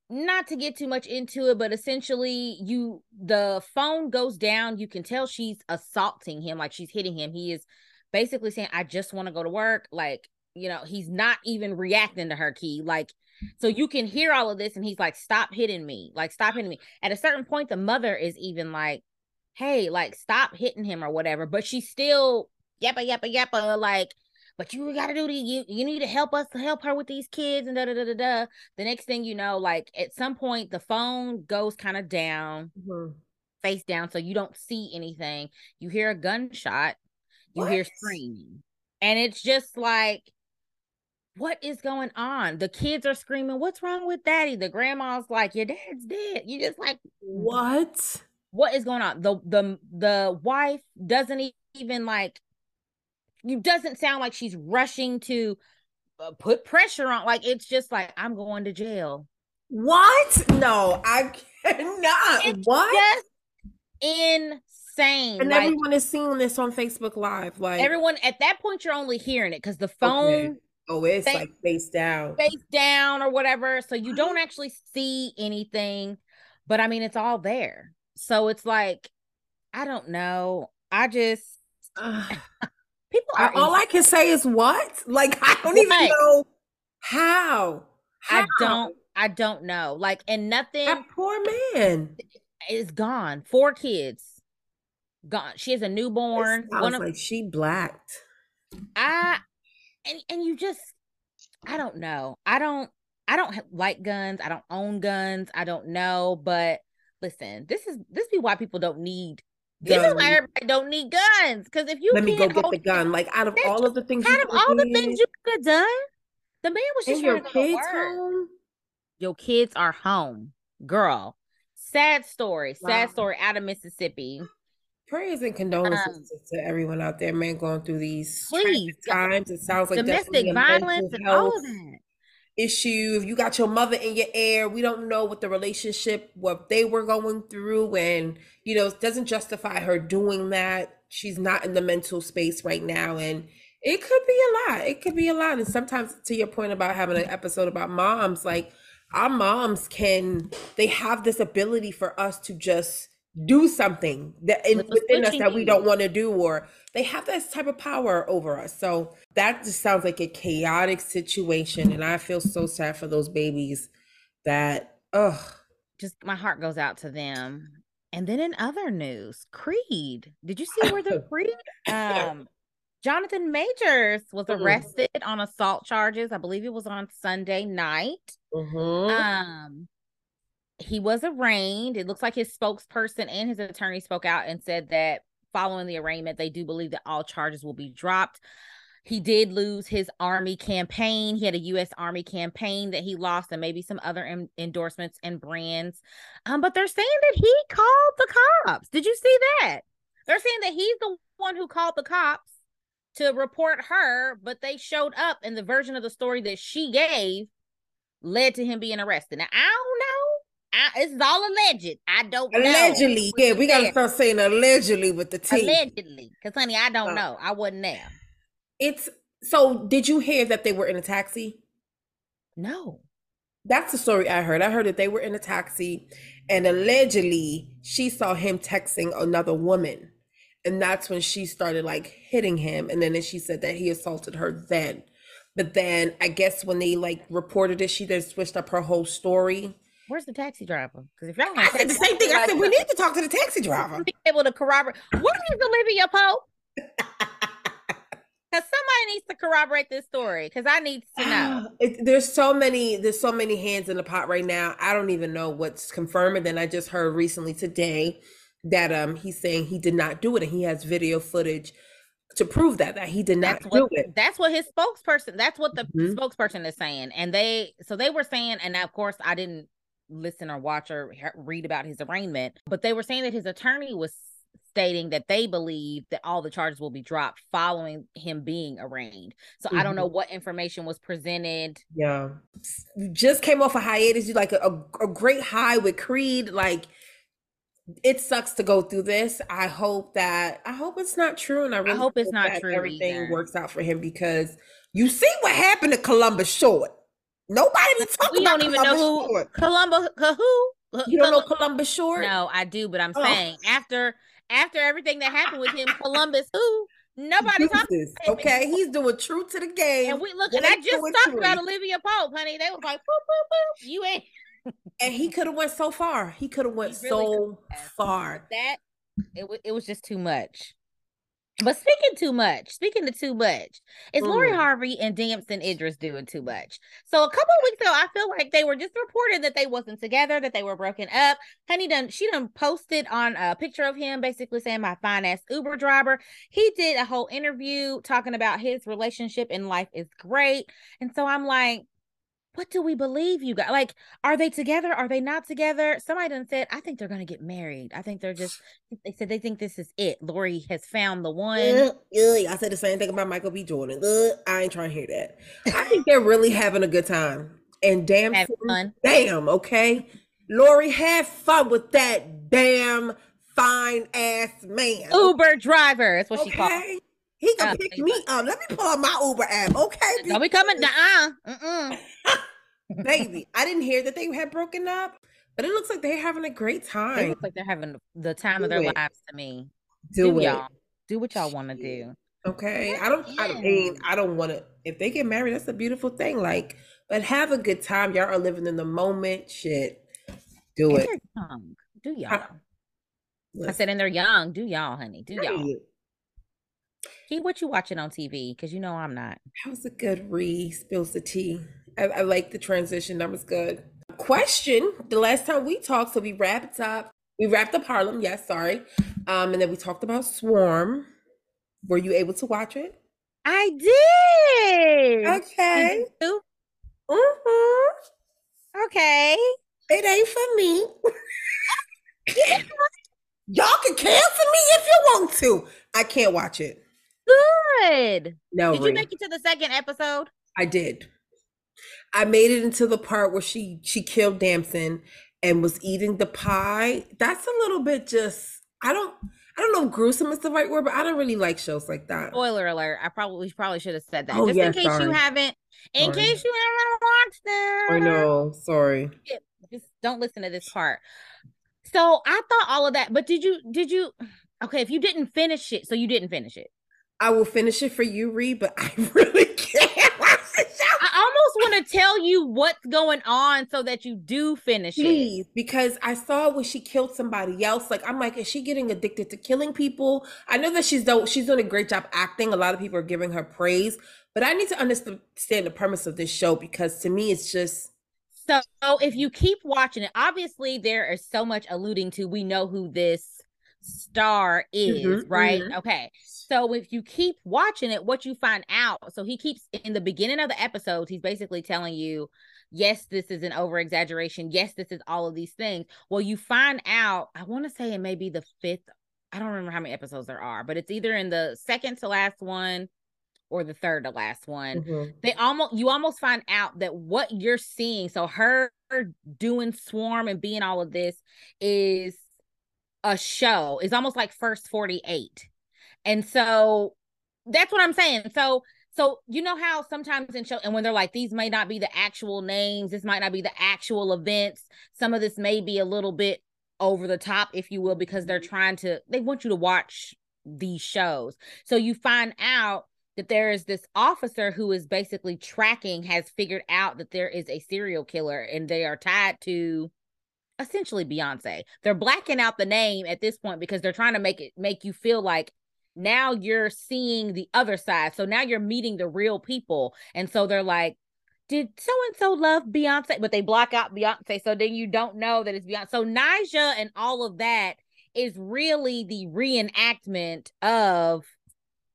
Not to get too much into it, but essentially, you the phone goes down. You can tell she's assaulting him, like she's hitting him. He is basically saying, I just want to go to work. Like, you know, he's not even reacting to her key. Like, so you can hear all of this, and he's like, Stop hitting me. Like, stop hitting me. At a certain point, the mother is even like, Hey, like, stop hitting him or whatever. But she's still yappa, yappa, yappa, like, but you gotta do the you you need to help us to help her with these kids and da da da da da. The next thing you know, like at some point the phone goes kind of down, Mhm. face down, so you don't see anything. You hear a gunshot, you hear screaming, and it's just like, what is going on? The kids are screaming, "What's wrong with daddy?" The grandma's like, "Your dad's dead." You just like, What? what is going on? The the the wife doesn't even like you doesn't sound like she's rushing to uh, put pressure on like it's just like I'm going to jail. What? No, I cannot. It's what? Just insane. and like everyone is seeing this on Facebook Live. Like everyone at that point you're only hearing it because the phone Okay. Oh, it's They- like face down. face down or whatever. So you don't actually see anything, but I mean it's all there. So it's like I don't know. I just people are all I can say is what? Like I don't even know how. I don't I don't know. Like and nothing That poor man. is gone. Four kids gone. She has a newborn. I One was of like she blacked. I and and you just I don't know. I don't I don't like guns. I don't own guns. I don't know, but listen, this is this be why people don't need this is why Guns. everybody don't need guns. Because if you Let me go get the gun. Like out of all of the things, out of all the things you could have done, the man was just your to go to kids home. Your kids are home, girl. Sad story. Sad Wow. story out of Mississippi. Prayers and condolences Um, to- everyone out there, man, going through these Please, times. It sounds like Domestic violence and all of that. issue. If you got your mother in your ear, we don't know what the relationship, what they were going through, and you know, it doesn't justify her doing that. She's not in the mental space right now, and it could be a lot. It could be a lot. And sometimes, to your point about having an episode about moms, like our moms can, they have this ability for us to just do something that in, within us that we don't want to do, or they have this type of power over us. So that just sounds like a chaotic situation, and I feel so sad for those babies. That ugh, just my heart goes out to them. And then in other news, Creed. Did you see where the Creed um Jonathan Majors was Mhm. arrested on assault charges. I believe it was on Sunday night. mhm. Um he was arraigned. It looks like his spokesperson and his attorney spoke out and said that following the arraignment, they do believe that all charges will be dropped. He did lose his army campaign. He had a U.S. Army campaign that he lost, and maybe some other en- endorsements and brands. Um, but they're saying that he called the cops. Did you see that? They're saying that he's the one who called the cops to report her, but they showed up, and the version of the story that she gave led to him being arrested. Now I don't know. I, it's all alleged. I don't know. allegedly, yeah, we gotta there. start saying allegedly with the T. Allegedly, because honey, I don't Uh, know. I wasn't there. It's so. Did you hear that they were in a taxi? No. That's the story I heard. I heard that they were in a taxi and allegedly she saw him texting another woman. And that's when she started like hitting him. And then she said that he assaulted her then. But then I guess when they like reported it, she then switched up her whole story. Where's the taxi driver? Because if y'all I said the same thing. I said we need to talk to the taxi driver. be able to corroborate. What is Olivia Pope? Because somebody needs to corroborate this story. Because I need to know. It, there's so many there's so many hands in the pot right now. I don't even know what's confirmed. And then I just heard recently today that um he's saying he did not do it and he has video footage to prove that that he did not That's do what it. that's what his spokesperson. That's what the Mhm. spokesperson is saying. And they so they were saying, and of course I didn't listen or watch or read about his arraignment, but they were saying that his attorney was stating that they believe that all the charges will be dropped following him being arraigned. So I don't know mm-hmm. what information was presented. Yeah. Just came off a hiatus. You like a, a, great high with Creed. Like it sucks to go through this. I hope that I hope it's not true. And I really hope it's not that true Everything either. works out for him because you see what happened to Columbus Short. Nobody be talking We about don't even know Columbus who Short. Columbus uh, who uh, You don't know Columbus Short? No, I do, but I'm Oh. saying after after everything that happened with him, Columbus who nobody talking. Okay, he's doing true to the game. And we look, and I just talked about. Olivia Pope, honey. They were like, boop, boop, boop. You ain't and he could have went so far. He could have went really so far. that. It was it was just too much. But speaking too much, speaking to too much, is Lori Mm. Harvey and Damson Idris doing too much? So a couple of weeks ago, I feel like they were just reported that they wasn't together, that they were broken up. Honey done she done posted on a picture of him, basically saying my fine ass Uber driver. He did a whole interview talking about his relationship and life is great. And so I'm like, what do we believe you guys? Like, are they together? Are they not together? Somebody done said, I think they're gonna get married. I think they're just they said they think this is it. Lori has found the one. Ugh, ugh, I said the same thing about Michael B. Jordan. Ugh, I ain't trying to hear that. I think they're really having a good time. And damn, fun. damn, okay. Lori, have fun with that damn fine ass man. Uber driver. That's what she called. He can pick me up. Let me pull up my Uber app. Okay, Don't be coming down. Uh-uh. baby. I didn't hear that they had broken up, but it looks like they're having a great They time. look like they're having the time of their it. lives to me. Do, Do it. y'all. Do what y'all want to do. Okay. I don't I mean, I don't want to if they get married, that's a beautiful thing. Like, but have a good time. Y'all are living in the moment. Shit. Do And it. young. Do y'all. Huh. I said, and they're young. Do y'all, honey. Do y'all. Keep what you watching on TV, because you know I'm not. That was a good re spills the tea. I, I like the transition. That was good. Question: The last time we talked, so we wrapped up. We wrapped up Harlem. Yes, sorry. Um, and then we talked about Swarm. Were you able to watch it? I did. Okay. Hmm Okay. It ain't for me. Y'all can cancel me if you want to. I can't watch it. Good. No, Did you make it to the second episode? I did. I made it into the part where she she killed Damson and was eating the pie. That's a little bit just I don't I don't know if gruesome is the right word, but I don't really like shows like that. Spoiler alert. I probably probably should have said that. Oh, Just yeah, in case you haven't in Sorry. case you haven't watched it. I know. Sorry. Just don't listen to this part. So I thought all of that, but did you did you okay, if you didn't finish it, so you didn't finish it. I will finish it for you, Reed, but I really can't watch the show. I almost want to tell you what's going on so that you do finish it. Please, it. because I saw when she killed somebody else. Like I'm like, is she getting addicted to killing people? I know that she's do- she's doing a great job acting. A lot of people are giving her praise, but I need to understand the premise of this show because to me, it's just So if you keep watching it, obviously there is so much alluding to we know who this star is, Mhm, right? mhm. Okay. So if you keep watching it, what you find out, so he keeps in the beginning of the episodes, he's basically telling you, yes, this is an over exaggeration. Yes, this is all of these things. Well, you find out, I want to say it may be the fifth. I don't remember how many episodes there are, but it's either in the second to last one or the third to last one Mhm. they almost you almost find out that what you're seeing so her doing swarm and being all of this is a show. Is almost like first 48 and so that's what i'm saying. So so you know how sometimes in show and when they're like these may not be the actual names. This might not be the actual events. Some of this may be a little bit over the top if you will because they're mm-hmm. trying to they want you to watch these shows. So you find out that there is this officer who is basically tracking has figured out that there is a serial killer and they are tied to essentially Beyonce. They're blacking out the name at this point because they're trying to make it make you feel like now you're seeing the other side. So now you're meeting the real people. And so they're like, did so and so love Beyonce? But they block out Beyonce. So then you don't know that it's Beyonce. So Ni'Jah and all of that is really the reenactment of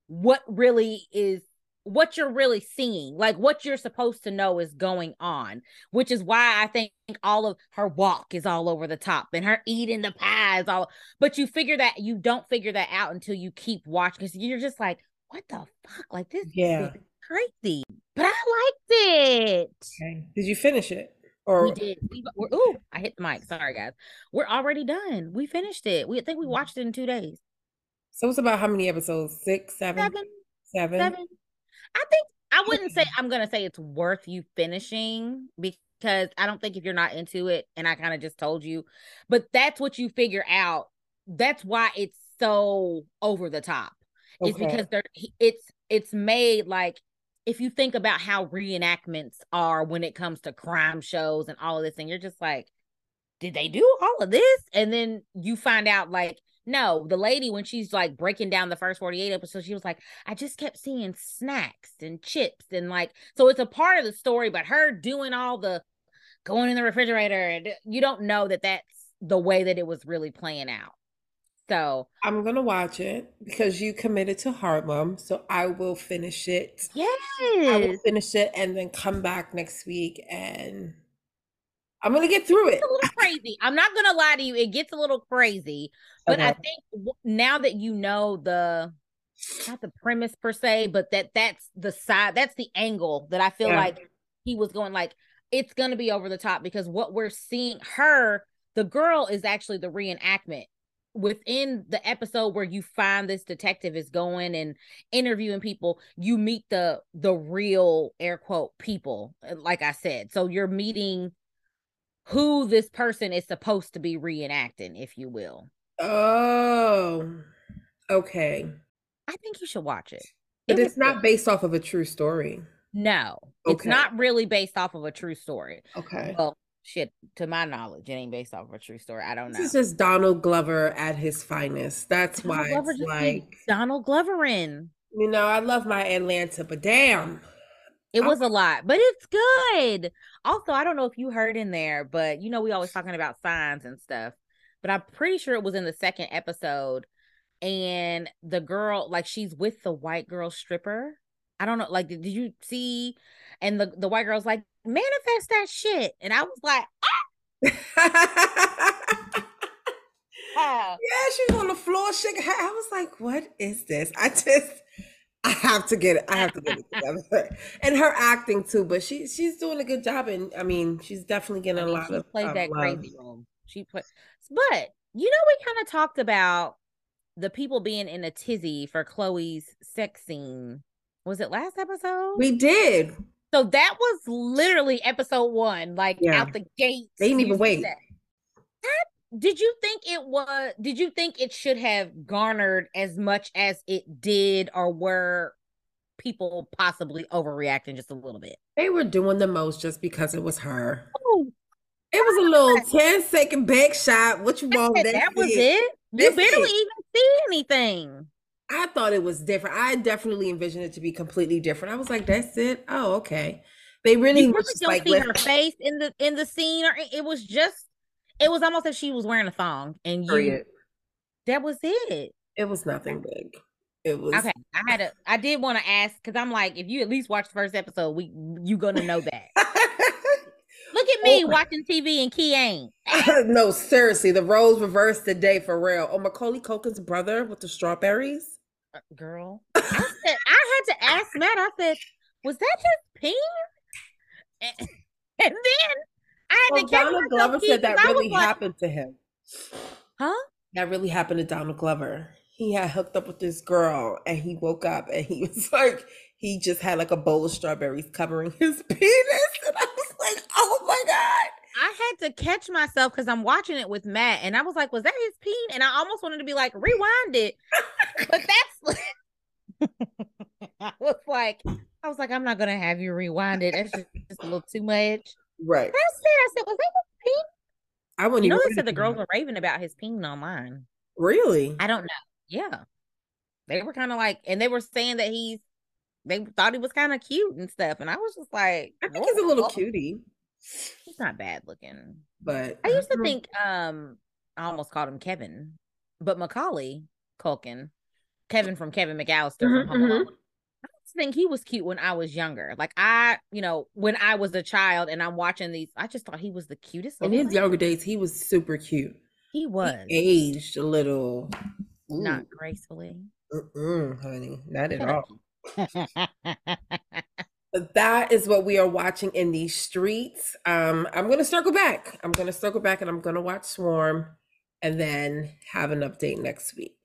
what really is what you're really seeing, like what you're supposed to know is going on, which is why I think all of her walk is all over the top and her eating the pies all but you figure that you don't figure that out until you keep watching because you're just like, what the fuck? Like this Yeah. is crazy. But I liked it. Okay. Did you finish it? Or We did. We, we're, ooh, I hit the mic. Sorry, guys. We're already done. We finished it. We I think we mm-hmm. watched it in two days. so it's about how many episodes? Six, seven, Seven. seven? seven. I think I wouldn't say I'm gonna say it's worth you finishing because I don't think if you're not into it, and I kind of just told you, but that's what you figure out. That's why it's so over the top. Is Okay. because they're it's it's made like if you think about how reenactments are when it comes to crime shows and all of this, and you're just like, did they do all of this? And then you find out like no, the lady when she's like breaking down the first 48 episodes, she was like, I just kept seeing snacks and chips and like so it's a part of the story, but her doing all the going in the refrigerator and uh, you don't know that that's the way that it was really playing out. So I'm gonna watch it because you committed to Harlem, so I will finish it. Yes, I will finish it and then come back next week and I'm gonna get through it. it's a little crazy. I'm not gonna lie to you, it gets a little crazy, but I think now that you know the not the premise per se, but that that's the side, that's the angle that I feel Yeah. like he was going like it's gonna be over the top because what we're seeing her, the girl is actually the reenactment within the episode where you find this detective is going and interviewing people you meet the the real air quote people uh, like i said so you're meeting who this person is supposed to be reenacting if you will Oh, okay. i think you should watch it But It it's not good. based off of a true story. no it's not really based off of a true story Okay. well shit to my knowledge it ain't based off of a true story i don't know This is just Donald Glover at his finest. That's Donald why Glover it's like, Donald Glover in. you know, I love my Atlanta, but damn. It was a lot, but it's good. Also, I don't know if you heard in there, but you know, we always talking about signs and stuff. But I'm pretty sure it was in the second episode. And the girl, like she's with the white girl stripper. I don't know, like did, you see? And the, the white girl's like, manifest that shit. And I was like, ah. Yeah, she was on the floor shaking. I was like, what is this? I just I have to get it. I have to get it together. And her acting too, but she she's doing a good job and I mean she's definitely getting I a mean, lot she of played um, that love. crazy role. She put, but you know, we kind of talked about the people being in a tizzy for Chloe's sex scene. Was it last episode? We did. so that was literally episode one, like Yeah. out the gate. They didn't even wait. That. Did you think it was did you think it should have garnered as much as it did or were people possibly overreacting just a little bit They were doing the most just because it was her. oh It was a little 10 second back shot. What you want? that, That's was it. it you barely even see anything I thought it was different. I definitely envisioned it to be completely different. I was like, that's it. Oh, okay. They really you really don't like, see her face in the in the scene or it was just it was almost as she was wearing a thong and you Period. that was it It was nothing big. It was okay i had a. I did want to ask because i'm like if you at least watch the first episode we you gonna know that look at me Oh. watching tv and Ki ain't no, seriously, the roles reversed today for real. Oh, Macaulay Culkin's brother with the strawberries. Uh, girl I, said, I had to ask matt i said was that just pink and, and then i had Well, to catch Donald Glover said that really like, happened to him. huh That really happened to Donald Glover. He had hooked up with this girl and he woke up and he was like, he just had like a bowl of strawberries covering his penis. And I was like, oh my God. I had to catch myself because I'm watching it with Matt, and I was like, "Was that his peen?" And I almost wanted to be like, "Rewind it," but that's. I was like, I was like, I'm not gonna have you rewind it. That's just, just a little too much. Right. I said, I said, was that his peen? I wouldn't You know, even they said the girls were raving about his peen online. Really? I don't know. Yeah, they were kind of like, and they were saying that he's. They thought he was kind of cute and stuff, and I was just like, I think he's a little cutie, He's not bad looking. but I used to think um I almost called him Kevin, but Macaulay Culkin, Kevin from Kevin McAllister Mhm, from Home. Alone. To think he was cute when I was younger. Like I, you know, when I was a child and I'm watching these, I just thought he was the cutest. in his younger days, he was super cute. he was He aged a little. not gracefully. Mm-mm, honey, not at all. But that is what we are watching in these streets. Um, I'm gonna circle back. I'm gonna circle back and I'm gonna watch Swarm and then have an update next week.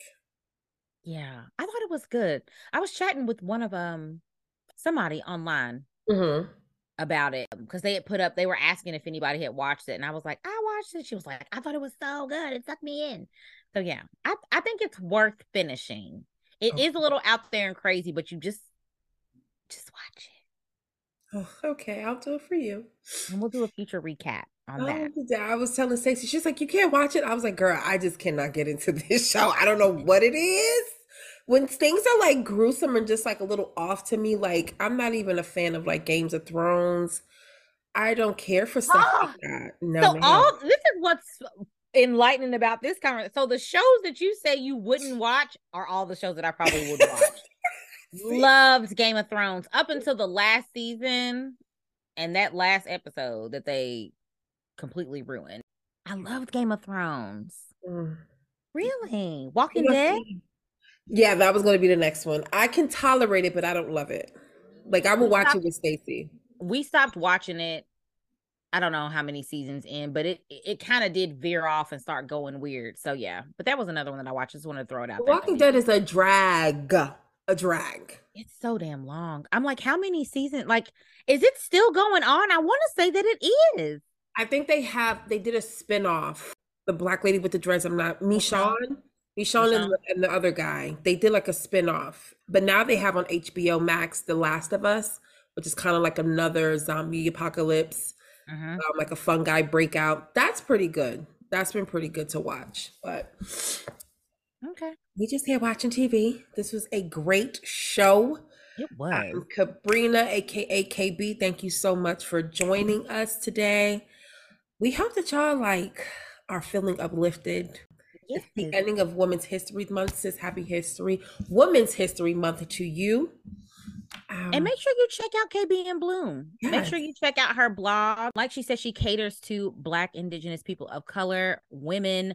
Yeah, I thought it was good. I was chatting with one of um somebody online Mm-hmm. about it because they had put up they were asking if anybody had watched it and i was like i watched it she was like i thought it was so good it sucked me in so yeah i, I think it's worth finishing It is Okay. a little out there and crazy but you just just watch it Oh, okay, I'll do it for you. and we'll do a future recap on that Oh, I was telling Stacey, she's like, you can't watch it. I was like, girl, I just cannot get into this show. I don't know what it is. When things are like gruesome and just like a little off to me, like I'm not even a fan of like Games of Thrones. I don't care for stuff Ah! like that. No, so ma'am. all this is what's enlightening about this conversation so the shows that you say you wouldn't watch are all the shows that i probably would watch? Loved Game of Thrones up until the last season and that last episode that they completely ruined. I loved Game of Thrones. Mm. Really? Walking Dead? Yeah, that was going to be the next one. I can tolerate it, but I don't love it. Like I will watch Stop. it with Stacy. We stopped watching it. I don't know how many seasons in, but it it kind of did veer off and start going weird. So yeah, but that was another one that I watched. Just want to throw it out. Walking Dead is a drag, a drag. It's so damn long. I'm like, how many seasons? Like, is it still going on? I want to say that it is. I think they have they did a spin-off. The black lady with the dreads. I'm not Michonne. Michonne and, Michonne. the- and the other guy. They did like a spin-off. But now they have on HBO Max The Last of Us, which is kind of like another zombie apocalypse, Mhm. um, like a fungi breakout. That's pretty good. That's been pretty good to watch. But Okay, we just here watching TV. This was a great show. it was. I'm Kabrena, aka KB. Thank you so much for joining us today. We hope that y'all like are feeling uplifted. It's the ending of Women's History Month. Says Happy History, Women's History Month to you. Um, And make sure you check out KB in Bloom. Make sure you check out her blog. Like she said, she caters to Black, Indigenous people of color, women,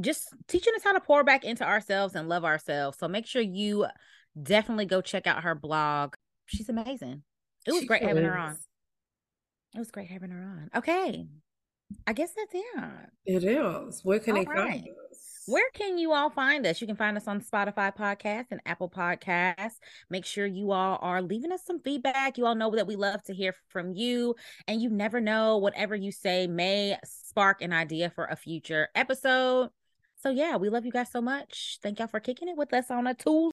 just teaching us how to pour back into ourselves and love ourselves. So make sure you definitely go check out her blog. She's amazing. It was she great is. having her on. It was great having her on. Okay. I guess that's it. It is. Where can all they right. find us? Where can you all find us? You can find us on Spotify podcast and Apple Podcasts. Make sure you all are leaving us some feedback. You all know that we love to hear from you, and you never know whatever you say may spark an idea for a future episode. So yeah, we love you guys so much. Thank y'all for kicking it with us on a tool.